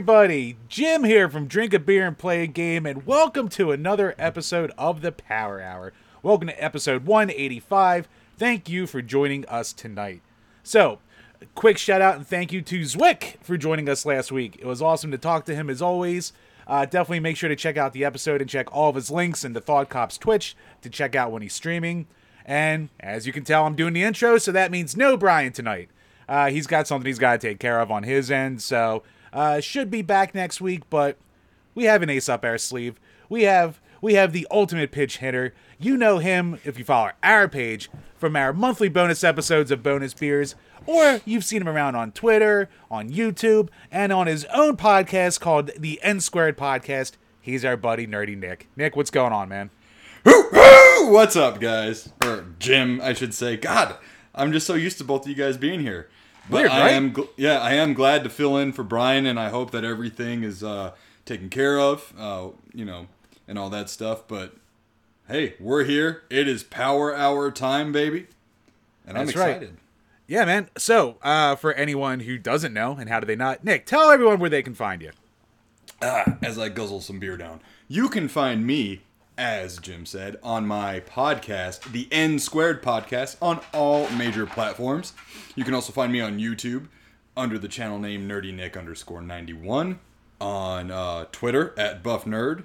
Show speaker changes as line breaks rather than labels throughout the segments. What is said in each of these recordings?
everybody? Jim here from Drink a Beer and Play a Game, and welcome to another episode of the Power Hour. Welcome to episode 185. Thank you for joining us tonight. So, quick shout out and thank you to Zwick for joining us last week. It was awesome to talk to him as always. Uh, definitely make sure to check out the episode and check all of his links into Thought Cop's Twitch to check out when he's streaming. And as you can tell, I'm doing the intro, so that means no Brian tonight. Uh, he's got something he's got to take care of on his end, so uh, should be back next week. But we have an ace up our sleeve. We have we have the ultimate pitch hitter. You know him if you follow our page from our monthly bonus episodes of Bonus Beers, or you've seen him around on Twitter, on YouTube, and on his own podcast called the N Squared Podcast. He's our buddy Nerdy Nick. Nick, what's going on, man?
What's up, guys? Or Jim, I should say. God, I'm just so used to both of you guys being here. But I
right?
am, gl- yeah, I am glad to fill in for Brian, and I hope that everything is uh, taken care of, uh, you know, and all that stuff. But hey, we're here. It is Power Hour time, baby, and I'm
That's right.
excited.
Yeah, man. So, uh, for anyone who doesn't know, and how do they not, Nick, tell everyone where they can find you.
Ah, as I guzzle some beer down. You can find me, as Jim said, on my podcast, the N Squared Podcast, on all major platforms. You can also find me on YouTube under the channel name Nerdy Nick underscore 91, on uh, Twitter at Buff Nerd,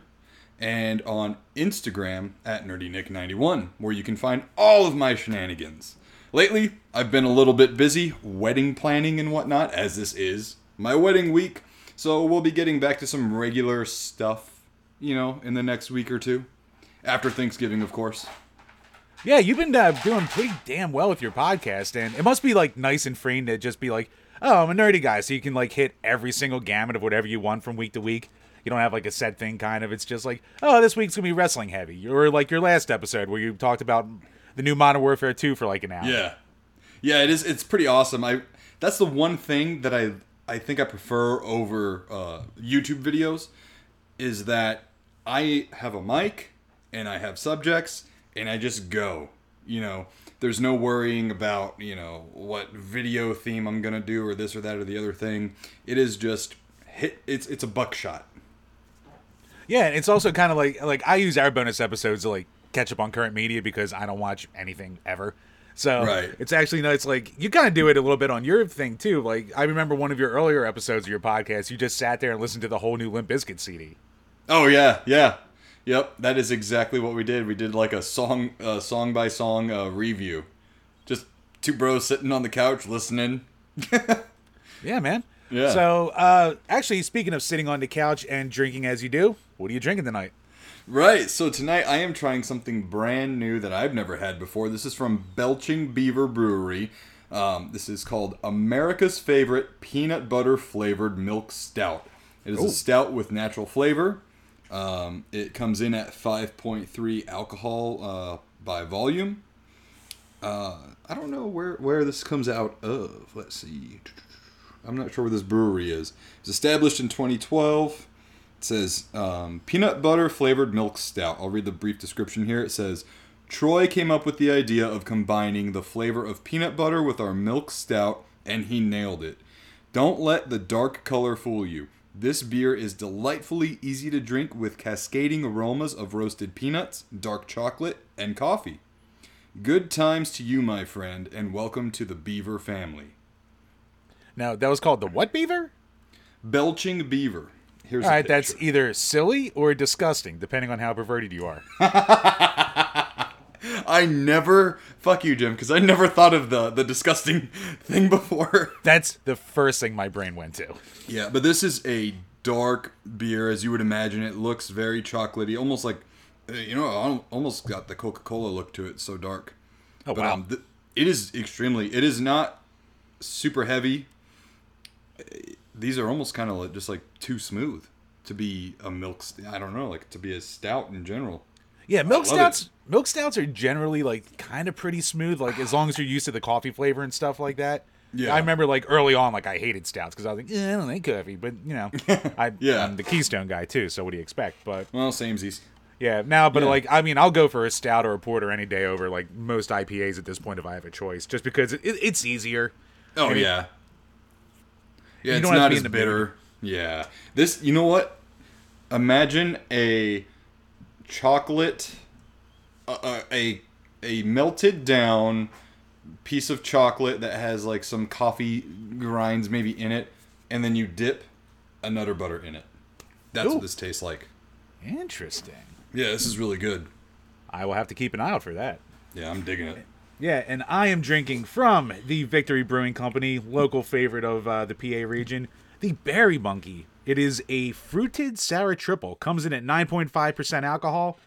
and on Instagram at Nerdy Nick 91, where you can find all of my shenanigans. Lately, I've been a little bit busy wedding planning and whatnot, as this is my wedding week. So we'll be getting back to some regular stuff, you know, in the next week or two. After Thanksgiving, of course.
Yeah, you've been uh, doing pretty damn well with your podcast, and it must be like nice and freeing to just be like, oh, I'm a nerdy guy, so you can like hit every single gamut of whatever you want from week to week. You don't have like a set thing, kind of. It's just like, oh, this week's gonna be wrestling heavy, or like your last episode where you talked about the new Modern Warfare 2 for like an hour.
Yeah. Yeah, it is it's pretty awesome. I that's the one thing that I I think I prefer over uh, YouTube videos is that I have a mic and I have subjects and I just go. You know, there's no worrying about, you know, what video theme I'm going to do or this or that or the other thing. It is just hit it's it's a buckshot.
Yeah, and it's also kind of like like I use our bonus episodes to like catch up on current media because I don't watch anything ever. So
Right.
it's actually nice. Like you kind of do it a little bit on your thing too. Like I remember one of your earlier episodes of your podcast, you just sat there and listened to the whole new Limp Bizkit CD.
Oh yeah, yeah, yep. That is exactly what we did. We did like a song, uh, song by song uh, review. Just two bros sitting on the couch listening.
Yeah, man.
Yeah.
So uh, actually, speaking of sitting on the couch and drinking as you do, what are you drinking tonight?
Right. So tonight I am trying something brand new that I've never had before. This is from Belching Beaver Brewery. Um, this is called America's favorite peanut butter flavored milk stout. It is
Ooh.
a stout with natural flavor. Um, it comes in at 5.3 alcohol uh, by volume. Uh, I don't know where, where this comes out of. Let's see. I'm not sure where this brewery is. It's established in 2012. It says um, peanut butter flavored milk stout. I'll read the brief description here. It says Troy came up with the idea of combining the flavor of peanut butter with our milk stout, and he nailed it. Don't let the dark color fool you. This beer is delightfully easy to drink with cascading aromas of roasted peanuts, dark chocolate, and coffee. Good times to you, my friend, and welcome to the Beaver family.
Now that was called the what beaver?
Belching Beaver. Here's
All
a
that's either silly or disgusting, depending on how perverted you are.
I never fuck you, Jim, because I never thought of the the disgusting thing before.
That's the first thing my brain went to.
Yeah, but this is a dark beer, as you would imagine. It looks very chocolatey, almost like uh, you know, almost got the Coca Cola look to it. So dark.
Oh
But
wow.
um, th- it is extremely. It is not super heavy. Uh, These are almost kind of just like too smooth to be a milk. St- I don't know, like to be a stout in general.
Yeah, milk
love it.
Milk stouts are generally like kind of pretty smooth, like as long as you're used to the coffee flavor and stuff like that.
Yeah.
I remember like early on, like I hated stouts because I was like, eh, I don't like coffee, but you know, I,
Yeah.
I'm the Keystone guy too. So what do you expect? But
Well, samesies.
yeah, now, but
Yeah.
like I mean, I'll go for a stout or a porter any day over like most IPAs at this point if I have a choice, just because it, it's easier.
Oh
it-
yeah. Yeah,
You
it's
don't have to be
as bitter. Yeah. This, you know what? Imagine a chocolate, a, a a melted down piece of chocolate that has like some coffee grinds maybe in it, and then you dip a nutter butter in it. That's
Ooh.
what this tastes like.
Interesting.
Yeah, this is really good.
I will have to keep an eye out for that.
Yeah, I'm digging it.
Yeah, and I am drinking from the Victory Brewing Company, local favorite of uh, the PA region, the Berry Monkey. It is a fruited sour triple. Comes in at 9.5% alcohol.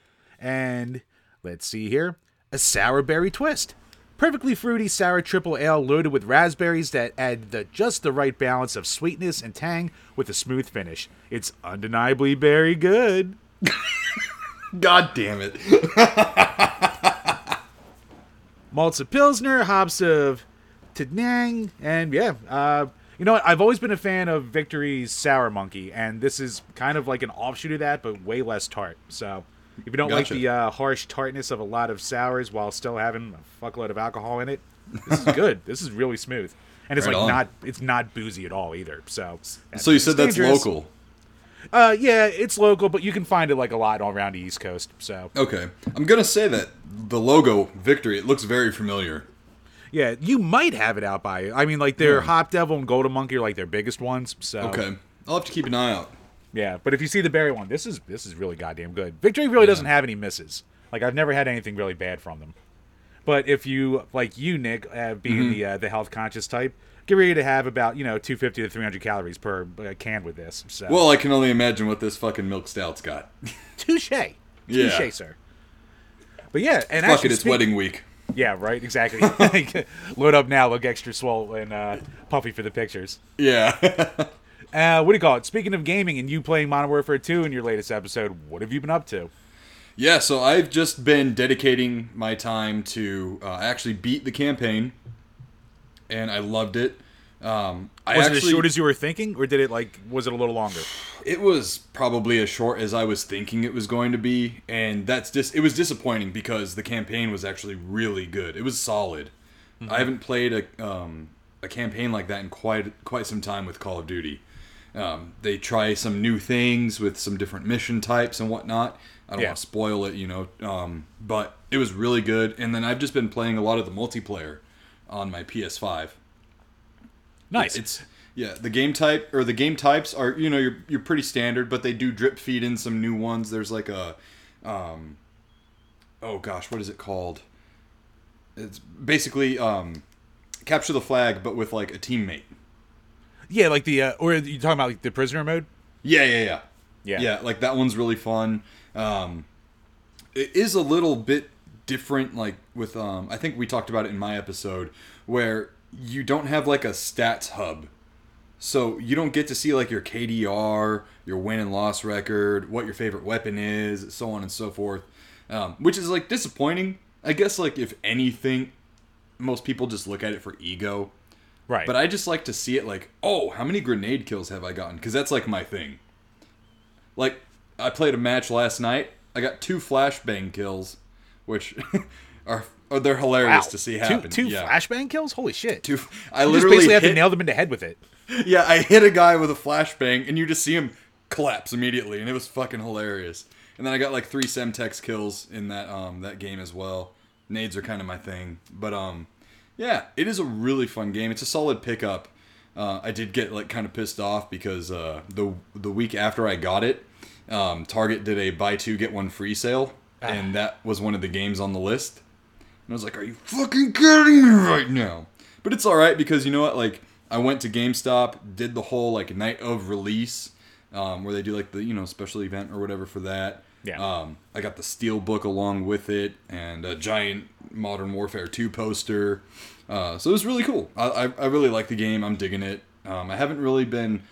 And let's see here a sour berry twist. Perfectly fruity sour triple ale loaded with raspberries that add the just the right balance of sweetness and tang with a smooth finish. It's undeniably very good.
God damn it.
malts of Pilsner, hops of Tettnang, and yeah, uh, you know what? I've always been a fan of Victory's Sour Monkey, and this is kind of like an offshoot of that, but way less tart. So if you don't
Gotcha.
like the uh, harsh tartness of a lot of sours while still having a fuckload of alcohol in it, this is good. this is really smooth, and it's
Right
like
on.
not it's not boozy at all either. So
So you said
it's
that's local.
Uh, yeah, it's local, but you can find it like a lot all around the East Coast. So
Okay. I'm going to say that the logo, Victory, it looks very familiar.
yeah, you might have it out by. I mean, like their Hop Devil and Golden Monkey are like their biggest ones. So
Okay. I'll have to keep an eye out.
Yeah, but if you see the berry one, this is this is really goddamn good. Victory really doesn't have any misses. Like I've never had anything really bad from them. But if you like you, Nick, uh, being
Mm-hmm.
the uh, the health conscious type, get ready to have about you know 250 to 300 calories per uh, can with this. So
Well, I can only imagine what this fucking milk stout's got.
touche, touche,
Yeah.
sir. But yeah, and
Fuck
actually,
it, it's
speak-
wedding week.
Yeah, right, exactly. Load up now, look extra swole and uh, puffy for the pictures.
Yeah.
Uh, what do you call it? Speaking of gaming and you playing Modern Warfare 2 in your latest episode, what have you been up to?
yeah, so I've just been dedicating my time to uh, actually beat the campaign, and I loved it. Um, I
Was
actually,
it as short as you were thinking, or did it like was it a little longer?
It was probably as short as I was thinking it was going to be, and that's just it was disappointing because the campaign was actually really good. It was solid. I haven't played a um, a campaign like that in quite quite some time with Call of Duty. Um, they try some new things with some different mission types and whatnot. I don't
Yeah.
want to spoil it, you know, um, but it was really good. And then I've just been playing a lot of the multiplayer on my PS5.
Nice.
It's yeah, the game type or the game types are you know you're you're pretty standard, but they do drip feed in some new ones. There's like a, um, oh gosh, what is it called? It's basically um, capture the flag, but with like a teammate.
Yeah, like the uh, or you talking about like the prisoner mode?
Yeah, yeah, yeah,
Yeah.
yeah. Like that one's really fun. Um, it is a little bit different, like with um, I think we talked about it in my episode where you don't have like a stats hub. So you don't get to see like your KDR, your win and loss record, what your favorite weapon is, so on and so forth, um, which is like disappointing. I guess like if anything, most people just look at it for ego,
Right.
but I just like to see it like, oh, how many grenade kills have I gotten? Because that's like my thing. Like I played a match last night. I got two flashbang kills, which are, are they're hilarious
wow.
to see happen.
two
yeah.
flashbang kills. Holy shit!
Two. I
you
literally
basically have to nail them in the head with it.
yeah, I hit a guy with a flashbang, and you just see him collapse immediately, and it was fucking hilarious. And then I got like three Semtex kills in that um that game as well. Nades are kind of my thing, but um, yeah, it is a really fun game. It's a solid pickup. Uh, I did get like kind of pissed off because uh, the the week after I got it, um, Target did a buy two get one free sale, and that was one of the games on the list. And I was like, "Are you fucking kidding me right now?" But it's all right because you know what? Like, I went to GameStop, did the whole like night of release, um, where they do like the you know special event or whatever for that.
Yeah.
Um, I got the steel book along with it and a giant Modern Warfare 2 poster. Uh, so it was really cool. I, I, I really like the game. I'm digging it. Um, I haven't really been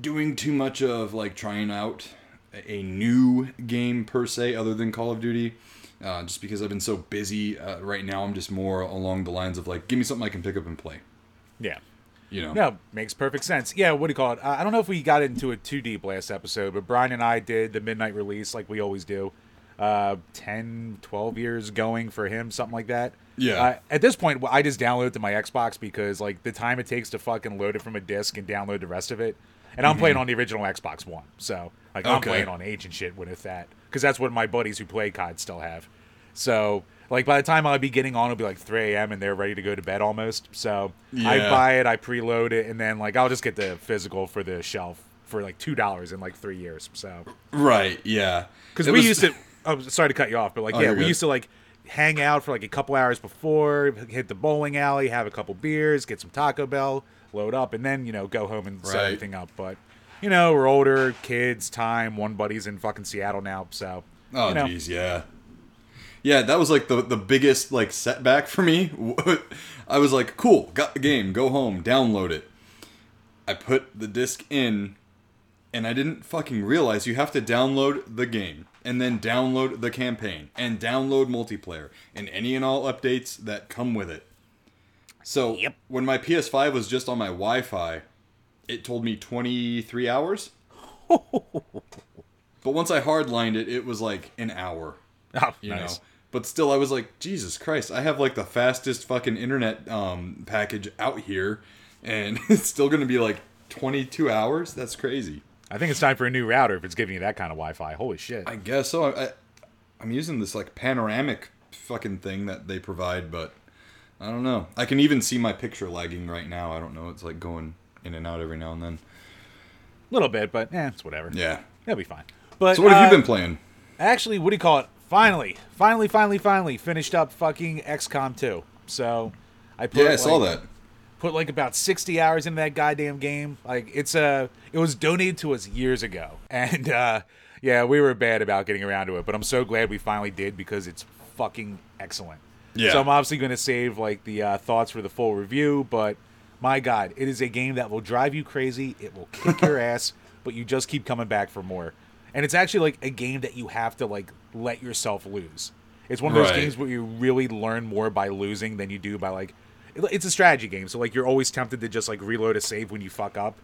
doing too much of like trying out a, a new game per se, other than Call of Duty. Uh, just because I've been so busy uh, right now, I'm just more along the lines of like, give me something I can pick up and play.
Yeah.
You know?
No, makes perfect sense. Yeah, what do you call it? Uh, I don't know if we got into it too deep last episode, but Brian and I did the midnight release like we always do. Uh, 10, 12 years going for him, something like that.
Yeah.
Uh, at this point, I just download it to my Xbox because like the time it takes to fucking load it from a disc and download the rest of it, and I'm playing on the original Xbox One. So like I'm playing on ancient shit with that because that's what my buddies who play COD still have. So like by the time I'll be getting on, it'll be like 3 a.m. and they're ready to go to bed almost. So I buy it, I preload it, and then like I'll just get the physical for the shelf for like two dollars in like three years. So
Right. Yeah.
because we
was-
used to. Oh, sorry to cut you off, but like
Oh,
yeah, we
good.
used to like hang out for like a couple hours before, hit the bowling alley, have a couple beers, get some Taco Bell, load up, and then you know go home and set everything up. But you know we're older, kids, time. One buddy's in fucking Seattle now, so
Oh
you know.
jeez, yeah. Yeah, that was like the the biggest like setback for me. I was like, "Cool, got the game. Go home, download it." I put the disc in and I didn't fucking realize you have to download the game and then download the campaign and download multiplayer and any and all updates that come with it. So,
Yep.
when my PS5 was just on my Wi-Fi, it told me 23 hours. but once I hardlined it, it was like an hour
Oh,
you
nice.
know. But still, I was like, Jesus Christ! I have like the fastest fucking internet um, package out here, and it's still gonna be like 22 hours. That's crazy.
I think it's time for a new router if it's giving you that kind of Wi-Fi. Holy shit!
I guess so. I, I, I'm using this like panoramic fucking thing that they provide, but I don't know. I can even see my picture lagging right now. I don't know. It's like going in and out every now and then.
A little bit, but eh, it's whatever.
Yeah.
It'll be fine. But
So what have
uh,
you been playing?
Actually, what do you call it? Finally, finally, finally, finally finished up fucking XCOM 2. So I put
Yeah, I saw
like,
that.
put like about 60 hours into that goddamn game. Like it's a it was donated to us years ago. And uh yeah, we were bad about getting around to it, but I'm so glad we finally did because it's fucking excellent.
Yeah.
So I'm obviously going to save like the uh, thoughts for the full review, but my god, it is a game that will drive you crazy. It will kick your ass, but you just keep coming back for more. And it's actually like a game that you have to like let yourself lose. It's one of those
Right.
games where you really learn more by losing than you do by like it's a strategy game, so like you're always tempted to just like reload a save when you fuck up.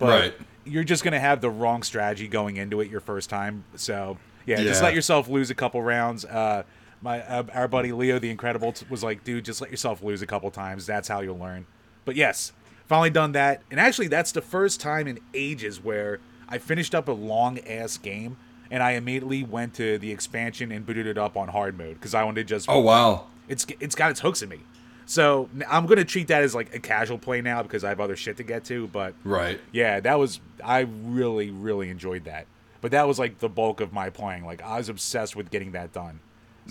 But
Right.
you're just gonna have the wrong strategy going into it your first time. So yeah, just let yourself lose a couple rounds. Uh, my uh, our buddy Leo the Incredible t- was like, dude, just let yourself lose a couple times. That's how you'll learn. But yes, finally done that, and actually that's the first time in ages where I finished up a long ass game. And I immediately went to the expansion and booted it up on hard mode because I wanted to just
Oh wow.
it's it's got its hooks in me. So I'm gonna treat that as like a casual play now because I have other shit to get to. But
Right.
yeah, that was I really really enjoyed that. But that was like the bulk of my playing. Like I was obsessed with getting that done.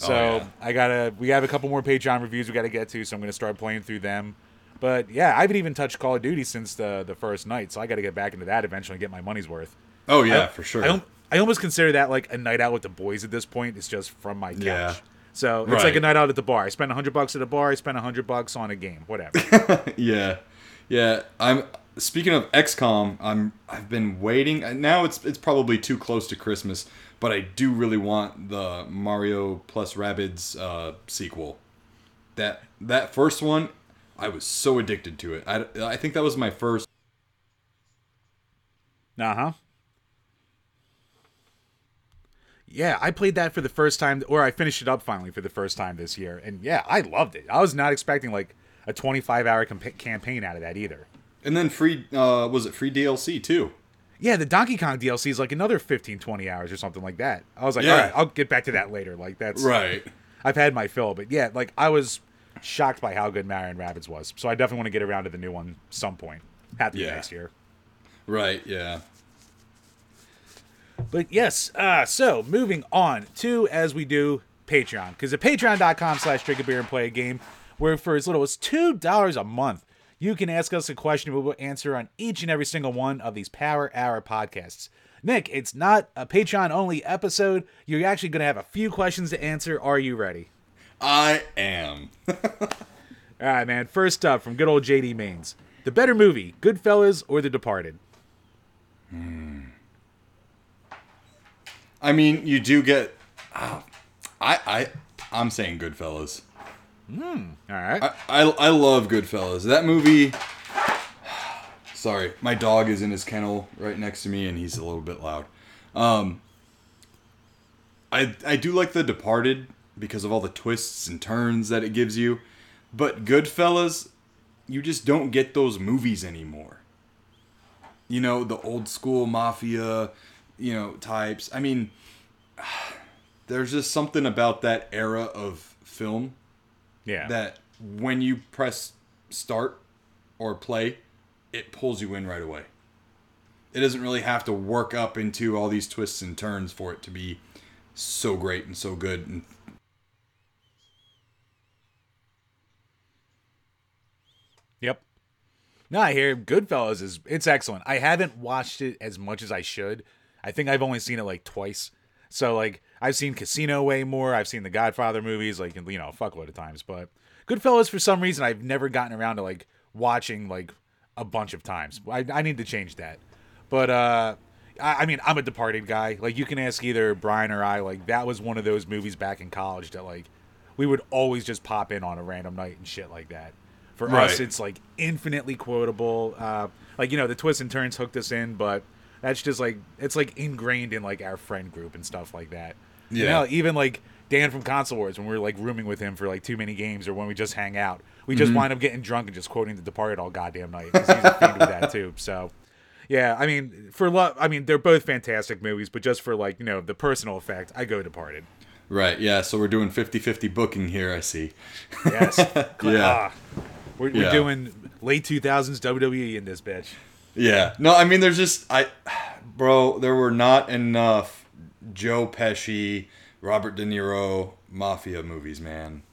Oh, so
Oh, yeah.
I gotta we have a couple more Patreon reviews we gotta get to, so I'm gonna start playing through them. But yeah, I haven't even touched Call of Duty since the the first night, so I gotta get back into that eventually and get my money's worth.
Oh yeah,
I-
for sure.
I, I almost consider that like a night out with the boys at this point. It's just from my couch.
Yeah.
So it's like a night out at the bar. I spent hundred bucks at a bar. I spent hundred bucks on a game. Whatever.
yeah, yeah. I'm speaking of XCOM. I'm I've been waiting. Now it's it's probably too close to Christmas, but I do really want the Mario plus Rabbids uh, sequel. That that first one, I was so addicted to it. I, I think that was my first.
uh huh. Yeah, I played that for the first time, or I finished it up finally for the first time this year, and yeah, I loved it. I was not expecting like a 25 hour campa- campaign out of that either.
And then free uh, was it free DLC too?
Yeah, the Donkey Kong DLC is like another 15, 20 hours or something like that. I was like,
Yeah.
all right, I'll get back to that later. Like that's
Right.
I've had my fill, but yeah, like I was shocked by how good Marion and Rabbids was. So I definitely want to get around to the new one some point. Happy
Yeah.
next year.
Right. Yeah.
But yes, uh, so moving on to as we do Patreon, because at patreon.com slash drink a beer and play a game, where for as little as two dollars a month, you can ask us a question we will answer on each and every single one of these Power Hour podcasts. Nick, it's not a Patreon only episode. You're actually going to have a few questions to answer. Are you ready?
I am.
All right, man. First up from good old JD Maines. The better movie, Goodfellas or The Departed? Hmm.
I mean, you do get. ah, I I I'm saying Goodfellas. Hmm.
All right.
I, I, I love Goodfellas. That movie. Sorry, my dog is in his kennel right next to me, and he's a little bit loud. Um, I I do like The Departed because of all the twists and turns that it gives you, but Goodfellas, you just don't get those movies anymore. you know, the old school mafia, you know, types. I mean, there's just something about that era of film
Yeah.
that when you press start or play, it pulls you in right away. It doesn't really have to work up into all these twists and turns for it to be so great and so good. And
Yep. No, I hear Goodfellas is it's excellent. I haven't watched it as much as I should. I think I've only seen it like twice. So like I've seen Casino way more. I've seen the Godfather movies like you know a fuckload of times. But Goodfellas for some reason I've never gotten around to like watching like a bunch of times. I, I need to change that. But uh I, I mean I'm a Departed guy. Like you can ask either Brian or I. Like that was one of those movies back in college that like we would always just pop in on a random night and shit like that. For us, it's like infinitely quotable. Uh, like you know, the twists and turns hooked us in, but that's just like it's like ingrained in like our friend group and stuff like that. You
Yeah.
know, even like Dan from Console Wars when we were like rooming with him for like too many games, or when we just hang out, we just wind up getting drunk and just quoting The Departed all goddamn night. he's a fiend with that too. So. Yeah, I mean, for love, I mean, they're both fantastic movies, but just for like you know the personal effect, I go Departed.
right, yeah. So we're doing 50-50 booking here. I see.
Yes,
Yeah.
Ah. We're, we're doing late two thousands WWE in this bitch.
Yeah. No, I mean, there's just I, bro. There were not enough Joe Pesci, Robert De Niro mafia movies, man.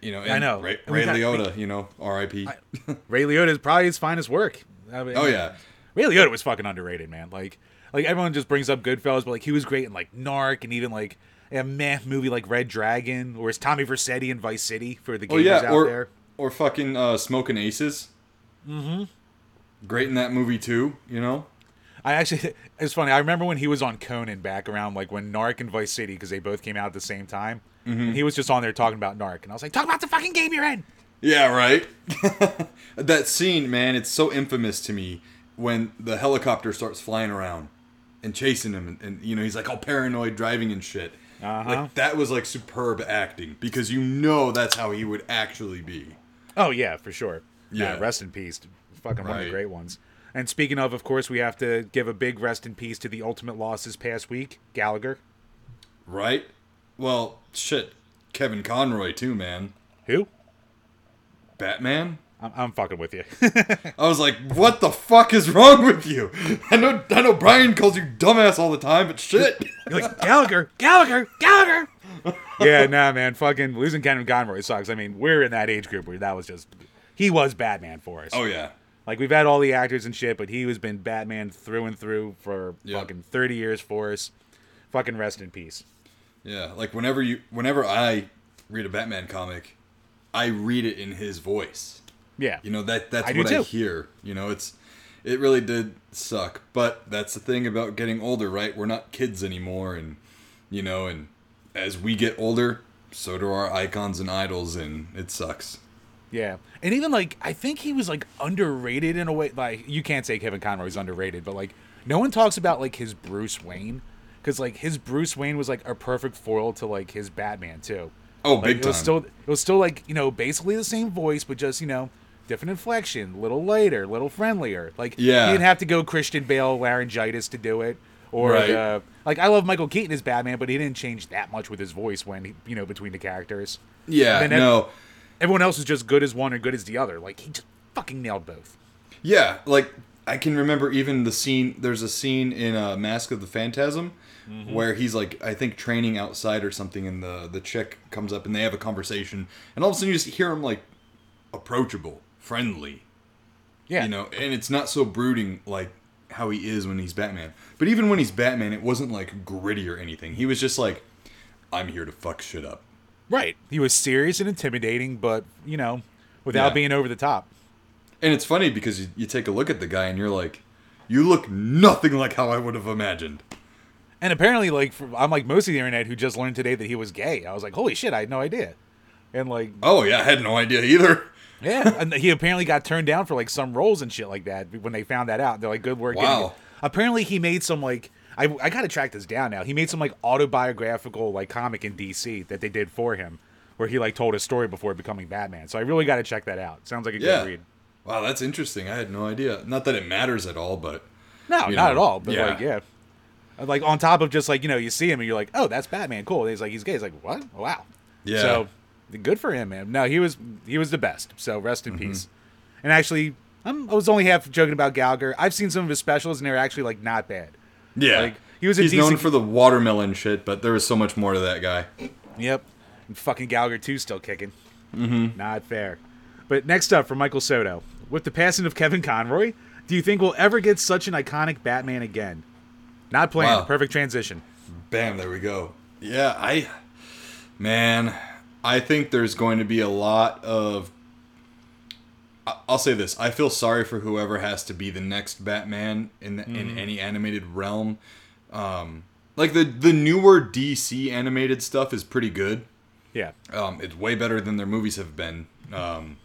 You know, and
I know.
Ray, Ray
got-
Liotta. You know, R.I.P.
Ray Liotta is probably his finest work. I mean,
oh yeah.
Ray Liotta was fucking underrated, man. Like, like everyone just brings up Goodfellas, but like he was great in like Narc and even like a meh movie like Red Dragon, or is Tommy Vercetti in Vice City for the
Oh
gamers
yeah.
out
Or
there.
Or fucking uh, Smoking Aces. Mm-hmm. Great in that movie too. You know.
I actually, it's funny. I remember when he was on Conan back around like when Narc and Vice City because they both came out at the same time.
Mm-hmm.
And he was just on there talking about Narc, and I was like, talk about the fucking game you're in.
Yeah, right. that scene, man, it's so infamous to me when the helicopter starts flying around and chasing him, and, and you know he's like all paranoid driving and shit.
Uh-huh.
Like that was like superb acting because you know that's how he would actually be.
Oh yeah, for sure. Yeah, rest in peace. Fucking one of the great ones. And speaking of, of course, we have to give a big rest in peace to the ultimate loss this past week, Gallagher.
Right? Well, shit. Kevin Conroy too, man.
Who?
Batman.
I'm, I'm fucking with you.
I was like, what the fuck is wrong with you? I know, I know. Brian calls you dumbass all the time, but shit.
You're like Gallagher, Gallagher, Gallagher. yeah, nah, man. Fucking losing Kevin Conroy sucks. I mean, we're in that age group where that was just he was Batman for us.
oh yeah.
Like we've had all the actors and shit, but he has been Batman through and through for
Yep.
fucking thirty years for us. Fucking rest in peace.
Yeah, like whenever you whenever I read a Batman comic, I read it in his voice.
Yeah.
You know that that's
I
what I hear. You know, it's it really did suck, but that's the thing about getting older, right? We're not kids anymore and you know, and as we get older, so do our icons and idols and it sucks.
Yeah, and even like I think he was like underrated in a way. Like you can't say Kevin Conroy Conroy's underrated, but like no one talks about like his Bruce Wayne because like his Bruce Wayne was like a perfect foil to like his Batman too.
Oh,
Like,
big
it was
time.
still it was still like you know basically the same voice, but just you know different inflection, a little lighter, a little friendlier. Like
Yeah.
he didn't have to go Christian Bale laryngitis to do it. Or
Right.
uh, like I love Michael Keaton as Batman, but he didn't change that much with his voice when he, you know between the characters.
yeah,
And
no.
Everyone else is just good as one or good as the other. Like he just fucking nailed both.
Yeah, like I can remember even the scene. There's a scene in uh, Mask of the Phantasm
Mm-hmm.
where he's like, I think training outside or something, and the the chick comes up and they have a conversation, and all of a sudden you just hear him like approachable, friendly,
Yeah.
you know, and it's not so brooding like how he is when he's Batman. But even when he's Batman, it wasn't like gritty or anything. He was just like, I'm here to fuck shit up.
Right. He was serious and intimidating, but you know, without
Yeah.
being over the top.
And it's funny because you, you take a look at the guy and you're like, you look nothing like how I would have imagined.
And apparently, like for, I'm like most of the internet who just learned today that he was gay. I was like, holy shit, I had no idea. And like,
Oh yeah, I had no idea either.
Yeah, and he apparently got turned down for like some roles and shit like that when they found that out. They're like, good work. getting
Wow.
it." Apparently, he made some like I I gotta track this down now. He made some like autobiographical like comic in DC that they did for him, where he like told his story before becoming Batman. So I really got to check that out. Sounds like a
Yeah.
good read.
Wow, that's interesting. I had no idea. Not that it matters at all, but
No, not
know?
at all. But like, yeah, like on top of just like you know, you see him and you're like, oh, that's Batman, cool. And he's like, he's gay. He's like, what? Wow.
Yeah.
So good for him, man. No, he was he was the best. So rest
Mm-hmm.
in peace. And actually, I'm, I was only half joking about Gallagher. I've seen some of his specials and they're actually like not bad.
Yeah.
Like, he was a
He's known for the watermelon shit, but there was so much more to that guy.
Yep. And fucking Gallagher too still kicking. Mm-hmm. Not fair. But next up for Michael Soto. With the passing of Kevin Conroy, do you think we'll ever get such an iconic Batman again? Not planned.
Wow.
Perfect transition.
Bam, there we go. Yeah, I man, I think there's going to be a lot of I'll say this. I feel sorry for whoever has to be the next Batman in the, in any animated realm. Um like the the newer DC animated stuff is pretty good.
Yeah.
Um, it's way better than their movies have been. Um,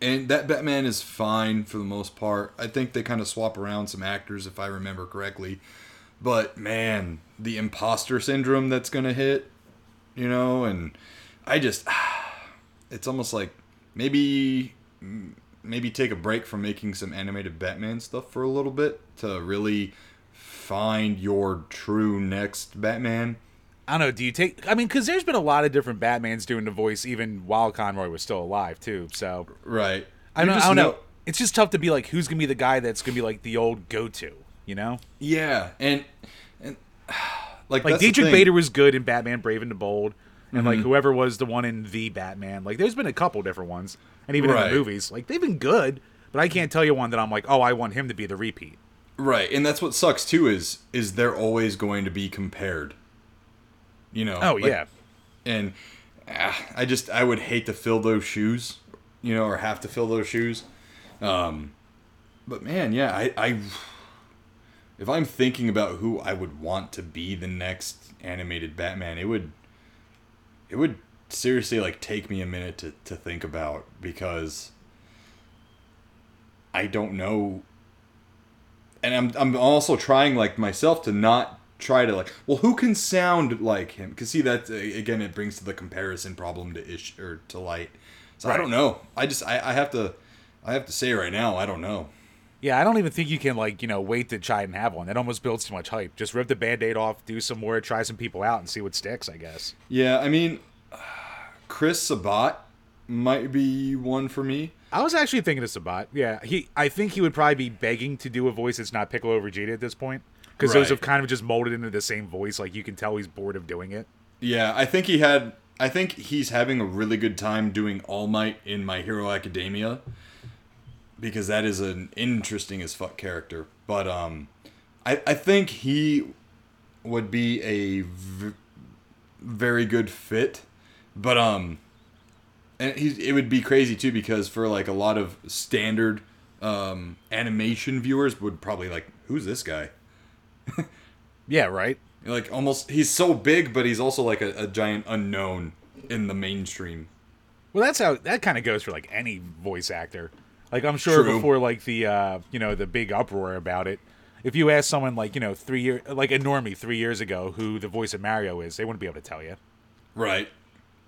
and that Batman is fine for the most part. I think they kind of swap around some actors, if I remember correctly. But man, the imposter syndrome that's gonna hit, you know, and I just, it's almost like maybe, maybe take a break from making some animated Batman stuff for a little bit to really find your true next Batman.
I don't know. Do you take? I mean, because there's been a lot of different Batmans doing the voice even while Conroy was still alive too. So
Right.
I don't, I don't know. It's just tough to be like, who's gonna be the guy that's gonna be like the old go-to? You know,
Yeah, and and like
like
that's the
Diedrich
thing.
Bader was good in Batman: Brave and the Bold, and
Mm-hmm.
like whoever was the one in the Batman. Like, there's been a couple different ones, and even in the movies, like they've been good. But I can't tell you one that I'm like, oh, I want him to be the repeat.
right, and that's what sucks too is is they're always going to be compared. You know.
Oh
like-
yeah,
and ah, I just I would hate to fill those shoes, you know, or have to fill those shoes. Um, but man, yeah, I, I if I'm thinking about who I would want to be the next animated Batman, it would it would seriously like take me a minute to, to think about because I don't know. And I'm I'm also trying like myself to not try to like well who can sound like him? Because see that again it brings to the comparison problem to ish or to light. So I don't know. I just I, I have to I have to say right now I don't know
yeah. I don't even think you can like you know wait to try and have one. That almost builds too much hype. Just rip the band-aid off, do some more, try some people out, and see what sticks. I guess.
yeah I mean Chris Sabat might be one for me
I was actually thinking of Sabat. Yeah, he. I think he would probably be begging to do a voice that's not Piccolo or Vegeta at this point, because those have kind of just molded into the same voice. Like you can tell he's bored of doing it.
yeah I think he had I think he's having a really good time doing All Might in My Hero Academia because that is an interesting as fuck character. But um, I I think he would be a v- very good fit. But um, and he's it would be crazy too because for like a lot of standard um animation viewers would probably like who's this guy
Yeah, right.
like almost he's so big but he's also like a, a giant unknown in the mainstream
Well, that's how that kind of goes for like any voice actor. Like I'm sure
True.
before like the uh, you know the big uproar about it, if you ask someone like you know three year like a normie three years ago who the voice of Mario is, they wouldn't be able to tell you.
right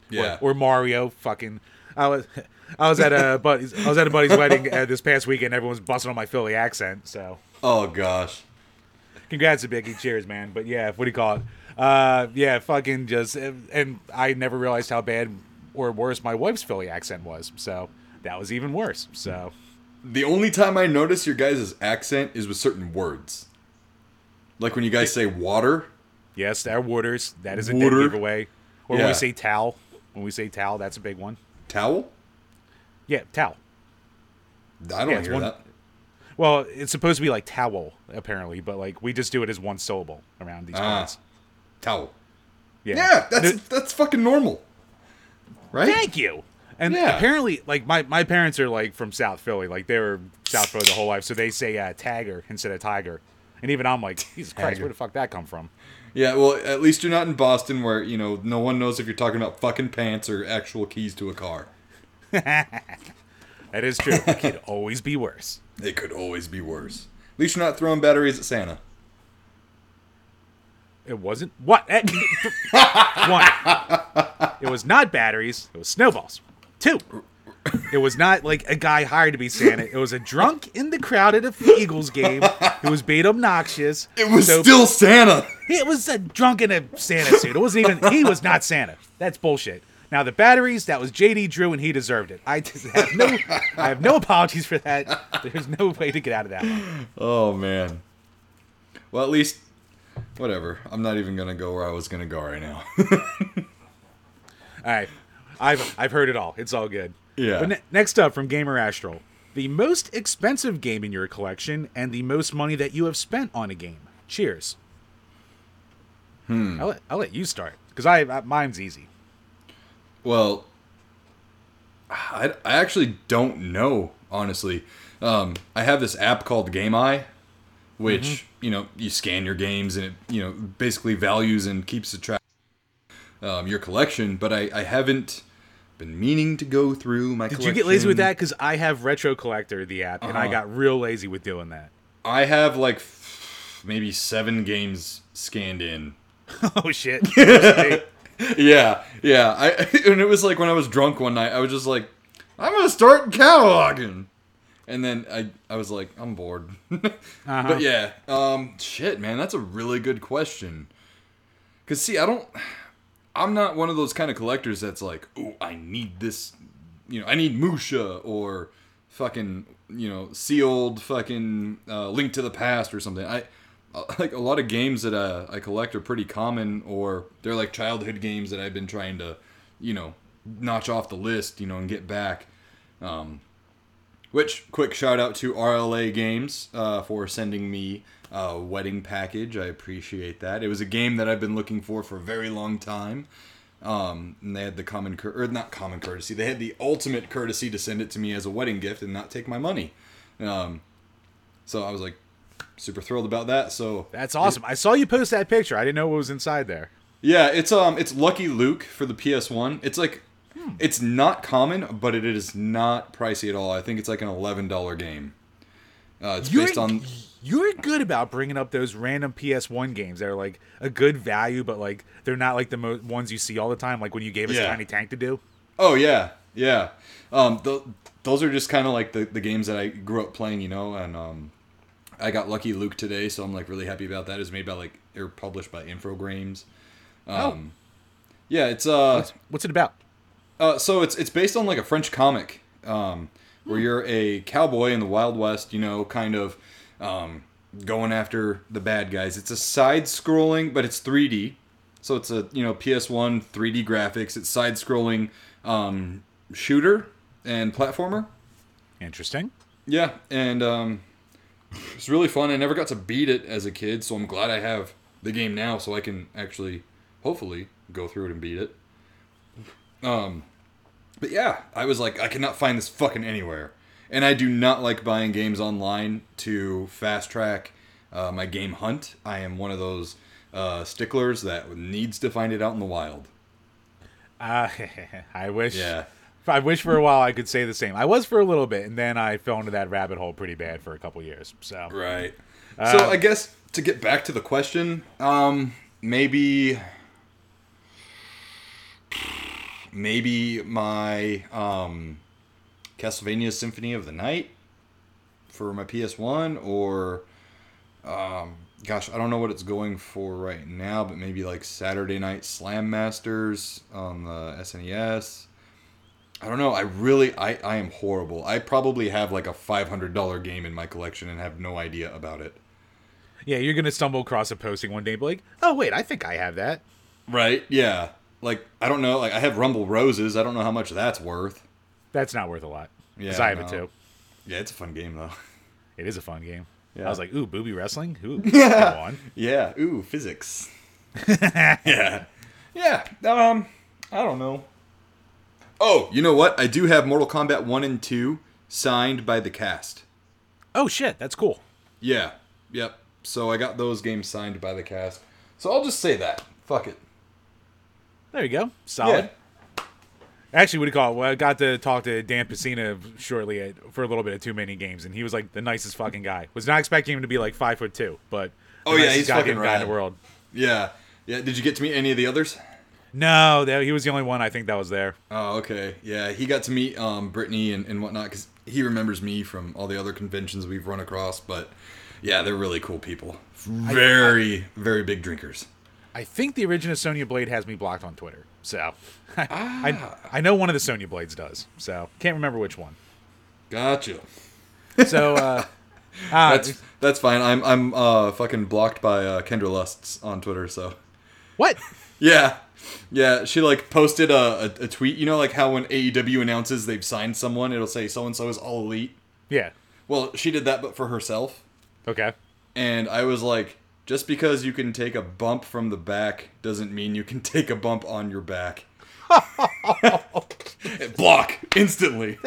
yeah
Or Mario, fucking. I was I was at a buddy's I was at a buddy's wedding uh, this past weekend. Everyone's busting on my Philly accent. So
oh gosh
congrats to Biggie. Cheers, man. But yeah, what do you call it? Uh, yeah, fucking just and I never realized how bad or worse my wife's Philly accent was. So that was even worse. So
the only time i notice your guys' accent is with certain words like when you guys say water
yes, there are waters. That is a
Water.
dead giveaway. Or when
Yeah.
we say towel. When we say towel, that's a big one.
towel
Yeah, towel.
i don't
Yeah, it's
hear
one-
that
Well, it's supposed to be like towel apparently, but like we just do it as one syllable around these
Ah.
parts.
towel
Yeah,
yeah that's that's fucking normal right
Thank you. And
Yeah.
apparently, like my, my parents are like from South Philly, like they were South Philly the whole life, so they say uh, tagger instead of tiger. And even I'm like, Jesus Christ, where the fuck that come from?
yeah well at least you're not in boston where you know no one knows if you're talking about fucking pants or actual keys to a car
That is true. it could always be worse.
it could always be worse at least you're not throwing batteries at santa
It wasn't what Eh, one. It was not batteries. It was snowballs. Two. It was not like a guy hired to be Santa. It was a drunk in the crowd at a Eagles game who was being obnoxious.
It was
So-
still Santa.
It was a drunk in a Santa suit. It wasn't even. He was not Santa. That's bullshit. Now the batteries. That was JD Drew, and he deserved it. I have no. I have no apologies for that. There's no way to get out of that one.
Oh man. Well, at least, whatever. I'm not even gonna go where I was gonna go right now.
All right, I've I've heard it all. It's all good.
Yeah.
But ne- next up from Gamer Astral, the most expensive game in your collection and the most money that you have spent on a game. Cheers. Hmm. I'll let, I'll let you start because I, I mine's easy.
Well, I, I actually don't know, honestly. Um, I have this app called Game Eye, which, you know, you scan your games and it, you know, basically values and keeps a track um, your collection, but I, I haven't been meaning to go through my
Did
collection.
you get lazy with that? Because I have Retro Collector, the app, and I
Uh-huh.
got real lazy with doing that.
I have like f- maybe seven games scanned in.
oh shit!
Yeah, yeah. I and it was like when I was drunk one night, I was just like, I'm gonna start cataloging, and then I I was like, I'm bored.
Uh-huh.
But yeah, um, shit, man, that's a really good question. Cause see, I don't, I'm not one of those kind of collectors that's like, oh, I need this, you know, I need Musha or fucking, you know, sealed fucking uh, Link to the Past or something. I uh, like a lot of games that uh, I collect are pretty common, or they're like childhood games that I've been trying to, you know, notch off the list, you know, and get back. Um, which quick shout out to RLA Games uh, for sending me a wedding package. I appreciate that. It was a game that I've been looking for for a very long time. Um, and they had the common cour- or not common courtesy. They had the ultimate courtesy to send it to me as a wedding gift and not take my money. Um, so I was like super thrilled about that. So
That's awesome. I saw you post that picture. I didn't know what was inside there.
yeah, it's um, it's Lucky Luke for the PS1. It's like,
Hmm.
it's not common, but it is not pricey at all. I think it's like an eleven dollar game. Uh, it's
You're,
based on
you're good about bringing up those random PS1 games that are like a good value, but like they're not like the mo- ones you see all the time. Like when you gave us
Yeah.
Tiny Tank to do.
Oh yeah, yeah. Um, th- those are just kind of like the, the games that I grew up playing, you know. And um, I got Lucky Luke today, so I'm like really happy about that. It's made by like or published by Infogrames. Um, yeah, it's uh,
What's, what's it about?
uh, so it's it's based on like a French comic, um, where you're a cowboy in the Wild West, you know, kind of um, going after the bad guys. It's a side-scrolling, but it's 3D, so it's a you know PS1 3D graphics. It's side-scrolling um, shooter and platformer.
Interesting.
Yeah, and um, it's really fun. I never got to beat it as a kid, so I'm glad I have the game now, so I can actually, hopefully, go through it and beat it. Um, but yeah, I was like, I cannot find this fucking anywhere, and I do not like buying games online to fast track uh, my game hunt. I am one of those uh, sticklers that needs to find it out in the wild.
Uh, I wish.
Yeah.
I wish for a while I could say the same. I was for a little bit, and then I fell into that rabbit hole pretty bad for a couple years. So
Right. so I guess to get back to the question, um, maybe, maybe my um, Castlevania Symphony of the Night for my PS One, or um, gosh, I don't know what it's going for right now, but maybe like Saturday Night Slam Masters on the SNES. I don't know. I really, I, I am horrible. I probably have like a five hundred dollar game in my collection and have no idea about it.
yeah, you're gonna stumble across a posting one day, and be like, "Oh wait, I think I have that."
Right? Yeah. Like I don't know. Like I have Rumble Roses. I don't know how much that's worth.
That's not worth a lot. Because
Yeah,
I have it
no.
too.
Yeah, it's a fun game though.
It is a fun game.
Yeah.
I was like, "Ooh, booby wrestling." Ooh, go on.
Yeah. Ooh, physics. yeah. Yeah. Um, I don't know. Oh, you know what? I do have Mortal Kombat one and two signed by the cast.
Oh shit, that's cool.
Yeah. Yep. So I got those games signed by the cast. So I'll just say that. Fuck it.
There you go. Solid. Actually, what do you call it? Well, I got to talk to Dan Pesina shortly at, for a little bit of too many games, and he was like the nicest fucking guy. Was not expecting him to be like five foot two, but the
Oh, yeah, he's fucking
guy in the world.
Yeah. Yeah. Did you get to meet any of the others?
No, that, he was the only one I think that was there.
Oh, okay. Yeah, he got to meet um, Brittany and, and whatnot because he remembers me from all the other conventions we've run across. But yeah, they're really cool people. Very, very big drinkers.
I think the original Sonya Blade has me blocked on Twitter. So I,
Ah.
I, I know one of the Sonya Blades does. So can't remember which one.
Gotcha.
So uh, ah,
That's that's fine. I'm I'm uh fucking blocked by uh, Kendra Lusts on Twitter. So
what?
yeah, yeah. She like posted a, a, a tweet. You know, like how when AEW announces they've signed someone, it'll say so and so is all elite.
Yeah.
Well, she did that, but for herself.
Okay.
And I was like, just because you can take a bump from the back doesn't mean you can take a bump on your back. Block instantly.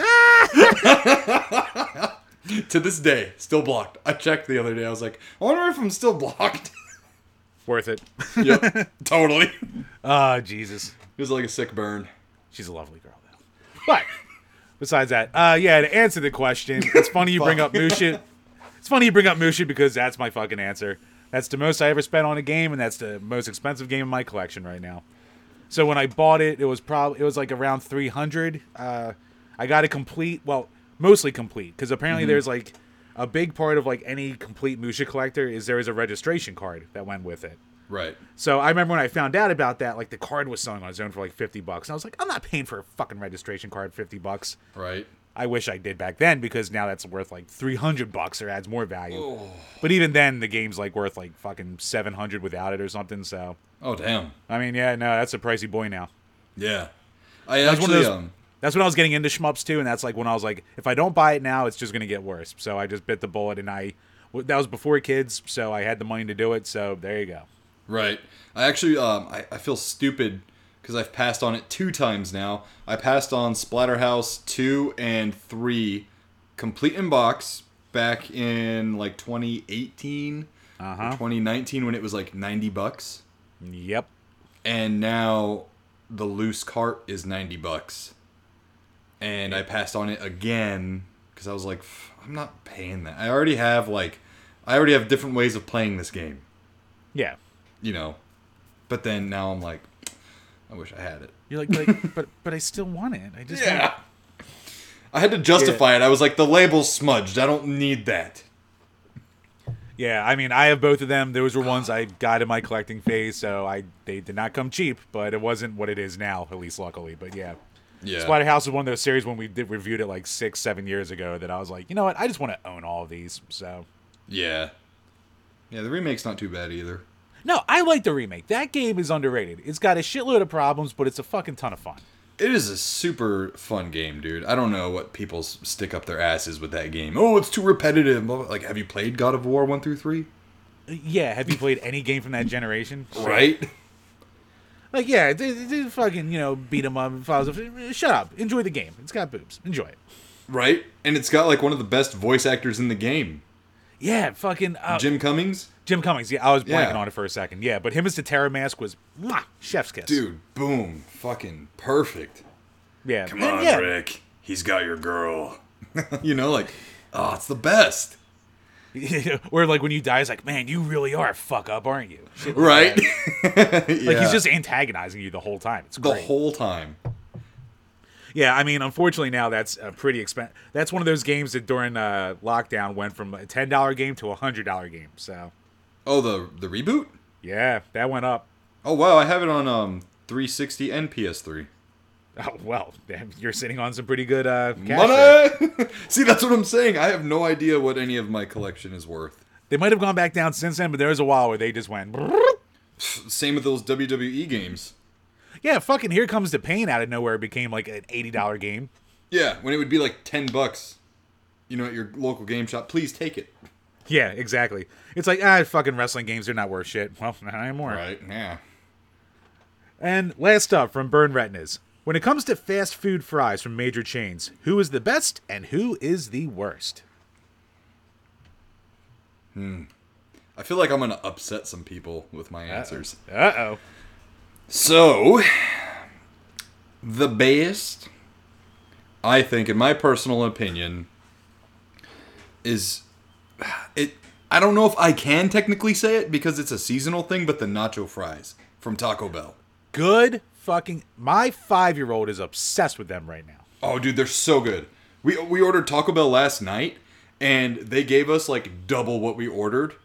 to this day, still blocked. I checked the other day. I was like, I wonder if I'm still blocked.
Worth it.
yep, totally.
Ah, Jesus.
It was like a sick burn.
She's a lovely girl, though. But besides that, uh, yeah, to answer the question, it's funny you bring up Musha. It's funny you bring up Musha because that's my fucking answer. That's the most I ever spent on a game, and that's the most expensive game in my collection right now. So when I bought it, it was probably it was like around three hundred. Uh, I got it complete, well, mostly complete, because apparently there's like a big part of like any complete Musha collector is there is a registration card that went with it.
Right.
So I remember when I found out about that, like the card was selling on its own for like fifty bucks, and I was like, I'm not paying for a fucking registration card fifty bucks.
Right.
I wish I did back then because now that's worth like three hundred bucks or adds more value. But even then, the game's like worth like fucking seven hundred without it or something. So
Oh damn.
I mean, yeah, no, that's a pricey boy now.
Yeah. I
That's one of
actually
those-
um.
That's when I was getting into shmups too, and that's like when I was like, if I don't buy it now, it's just gonna get worse. So I just bit the bullet, and I that was before kids, so I had the money to do it. So there you go.
Right. I actually um I, I feel stupid because I've passed on it two times now. I passed on Splatterhouse two and three, complete in box back in like 2018
Uh-huh.
2019 when it was like 90 bucks,
Yep.
and now the loose cart is 90 bucks. And I passed on it again because I was like, I'm not paying that. I already have like, I already have different ways of playing this game.
Yeah.
you know. But then now I'm like, I wish I had it.
You're like, like but but I still want it. I just want-
I had to justify it. I was like, the label's smudged. I don't need that.
Yeah, I mean, I have both of them. Those were ones I got in my collecting phase, so I they did not come cheap, but it wasn't what it is now, at least luckily. But yeah,
Yeah.
Splatterhouse was one of those series when we did reviewed it like six, seven years ago that I was like, you know what, I just want to own all of these. So
Yeah. Yeah, the remake's not too bad either.
No, I like the remake. That game is underrated. It's got a shitload of problems, but it's a fucking ton of fun.
It is a super fun game, dude. I don't know what people stick up their asses with that game. Oh, it's too repetitive. Like, have you played God of War 1 through 3?
Uh, yeah, have you played any game from that generation?
Right?
Like, yeah, they, they fucking you know beat them up. and files. Uh, shut up. Enjoy the game. It's got boobs. Enjoy it.
Right? And it's got, like, one of the best voice actors in the game.
Yeah, fucking uh, Jim, Cummings.
Jim Cummings?
Yeah, I was blanking
Yeah.
on it for a second. Yeah, but him as the Terror Mask was mwah, chef's kiss.
Dude, boom. Fucking perfect.
yeah,
Come
And
on,
yeah,
Rick. He's got your girl. you know, like, oh, it's the best.
or like when you die, it's like, man, you really are a fuck up, aren't you? Shit
Right?
Like
Yeah.
he's just antagonizing you the whole time. It's
the whole time.
Yeah, I mean, unfortunately now that's a pretty expensive. That's one of those games that during uh, lockdown went from a ten dollar game to a hundred dollar game. So
Oh, the the reboot?
yeah, that went up.
Oh wow, I have it on um 360 and PS3.
Oh, well, you're sitting on some pretty good uh, cash.
Money. See, that's what I'm saying. I have no idea what any of my collection is worth.
They might have gone back down since then, but there was a while where they just went.
Same with those WWE games.
Yeah, fucking here comes the pain out of nowhere. It became like an eighty dollar game.
Yeah, when it would be like 10 bucks, you know, at your local game shop. Please take it.
Yeah, exactly. It's like ah, fucking wrestling games. They're not worth shit. Well, not anymore.
Right? Yeah.
And last up from Burn Retinas. When it comes to fast food fries from major chains, who is the best and who is the worst? Hmm.
I feel like I'm gonna upset some people with my answers.
Uh oh.
So, the best, I think, in my personal opinion, is it. I don't know if I can technically say it because it's a seasonal thing, but the nacho fries from Taco Bell.
Good fucking my five year old is obsessed with them right now.
Oh, dude, they're so good. We we ordered Taco Bell last night, and they gave us like double what we ordered,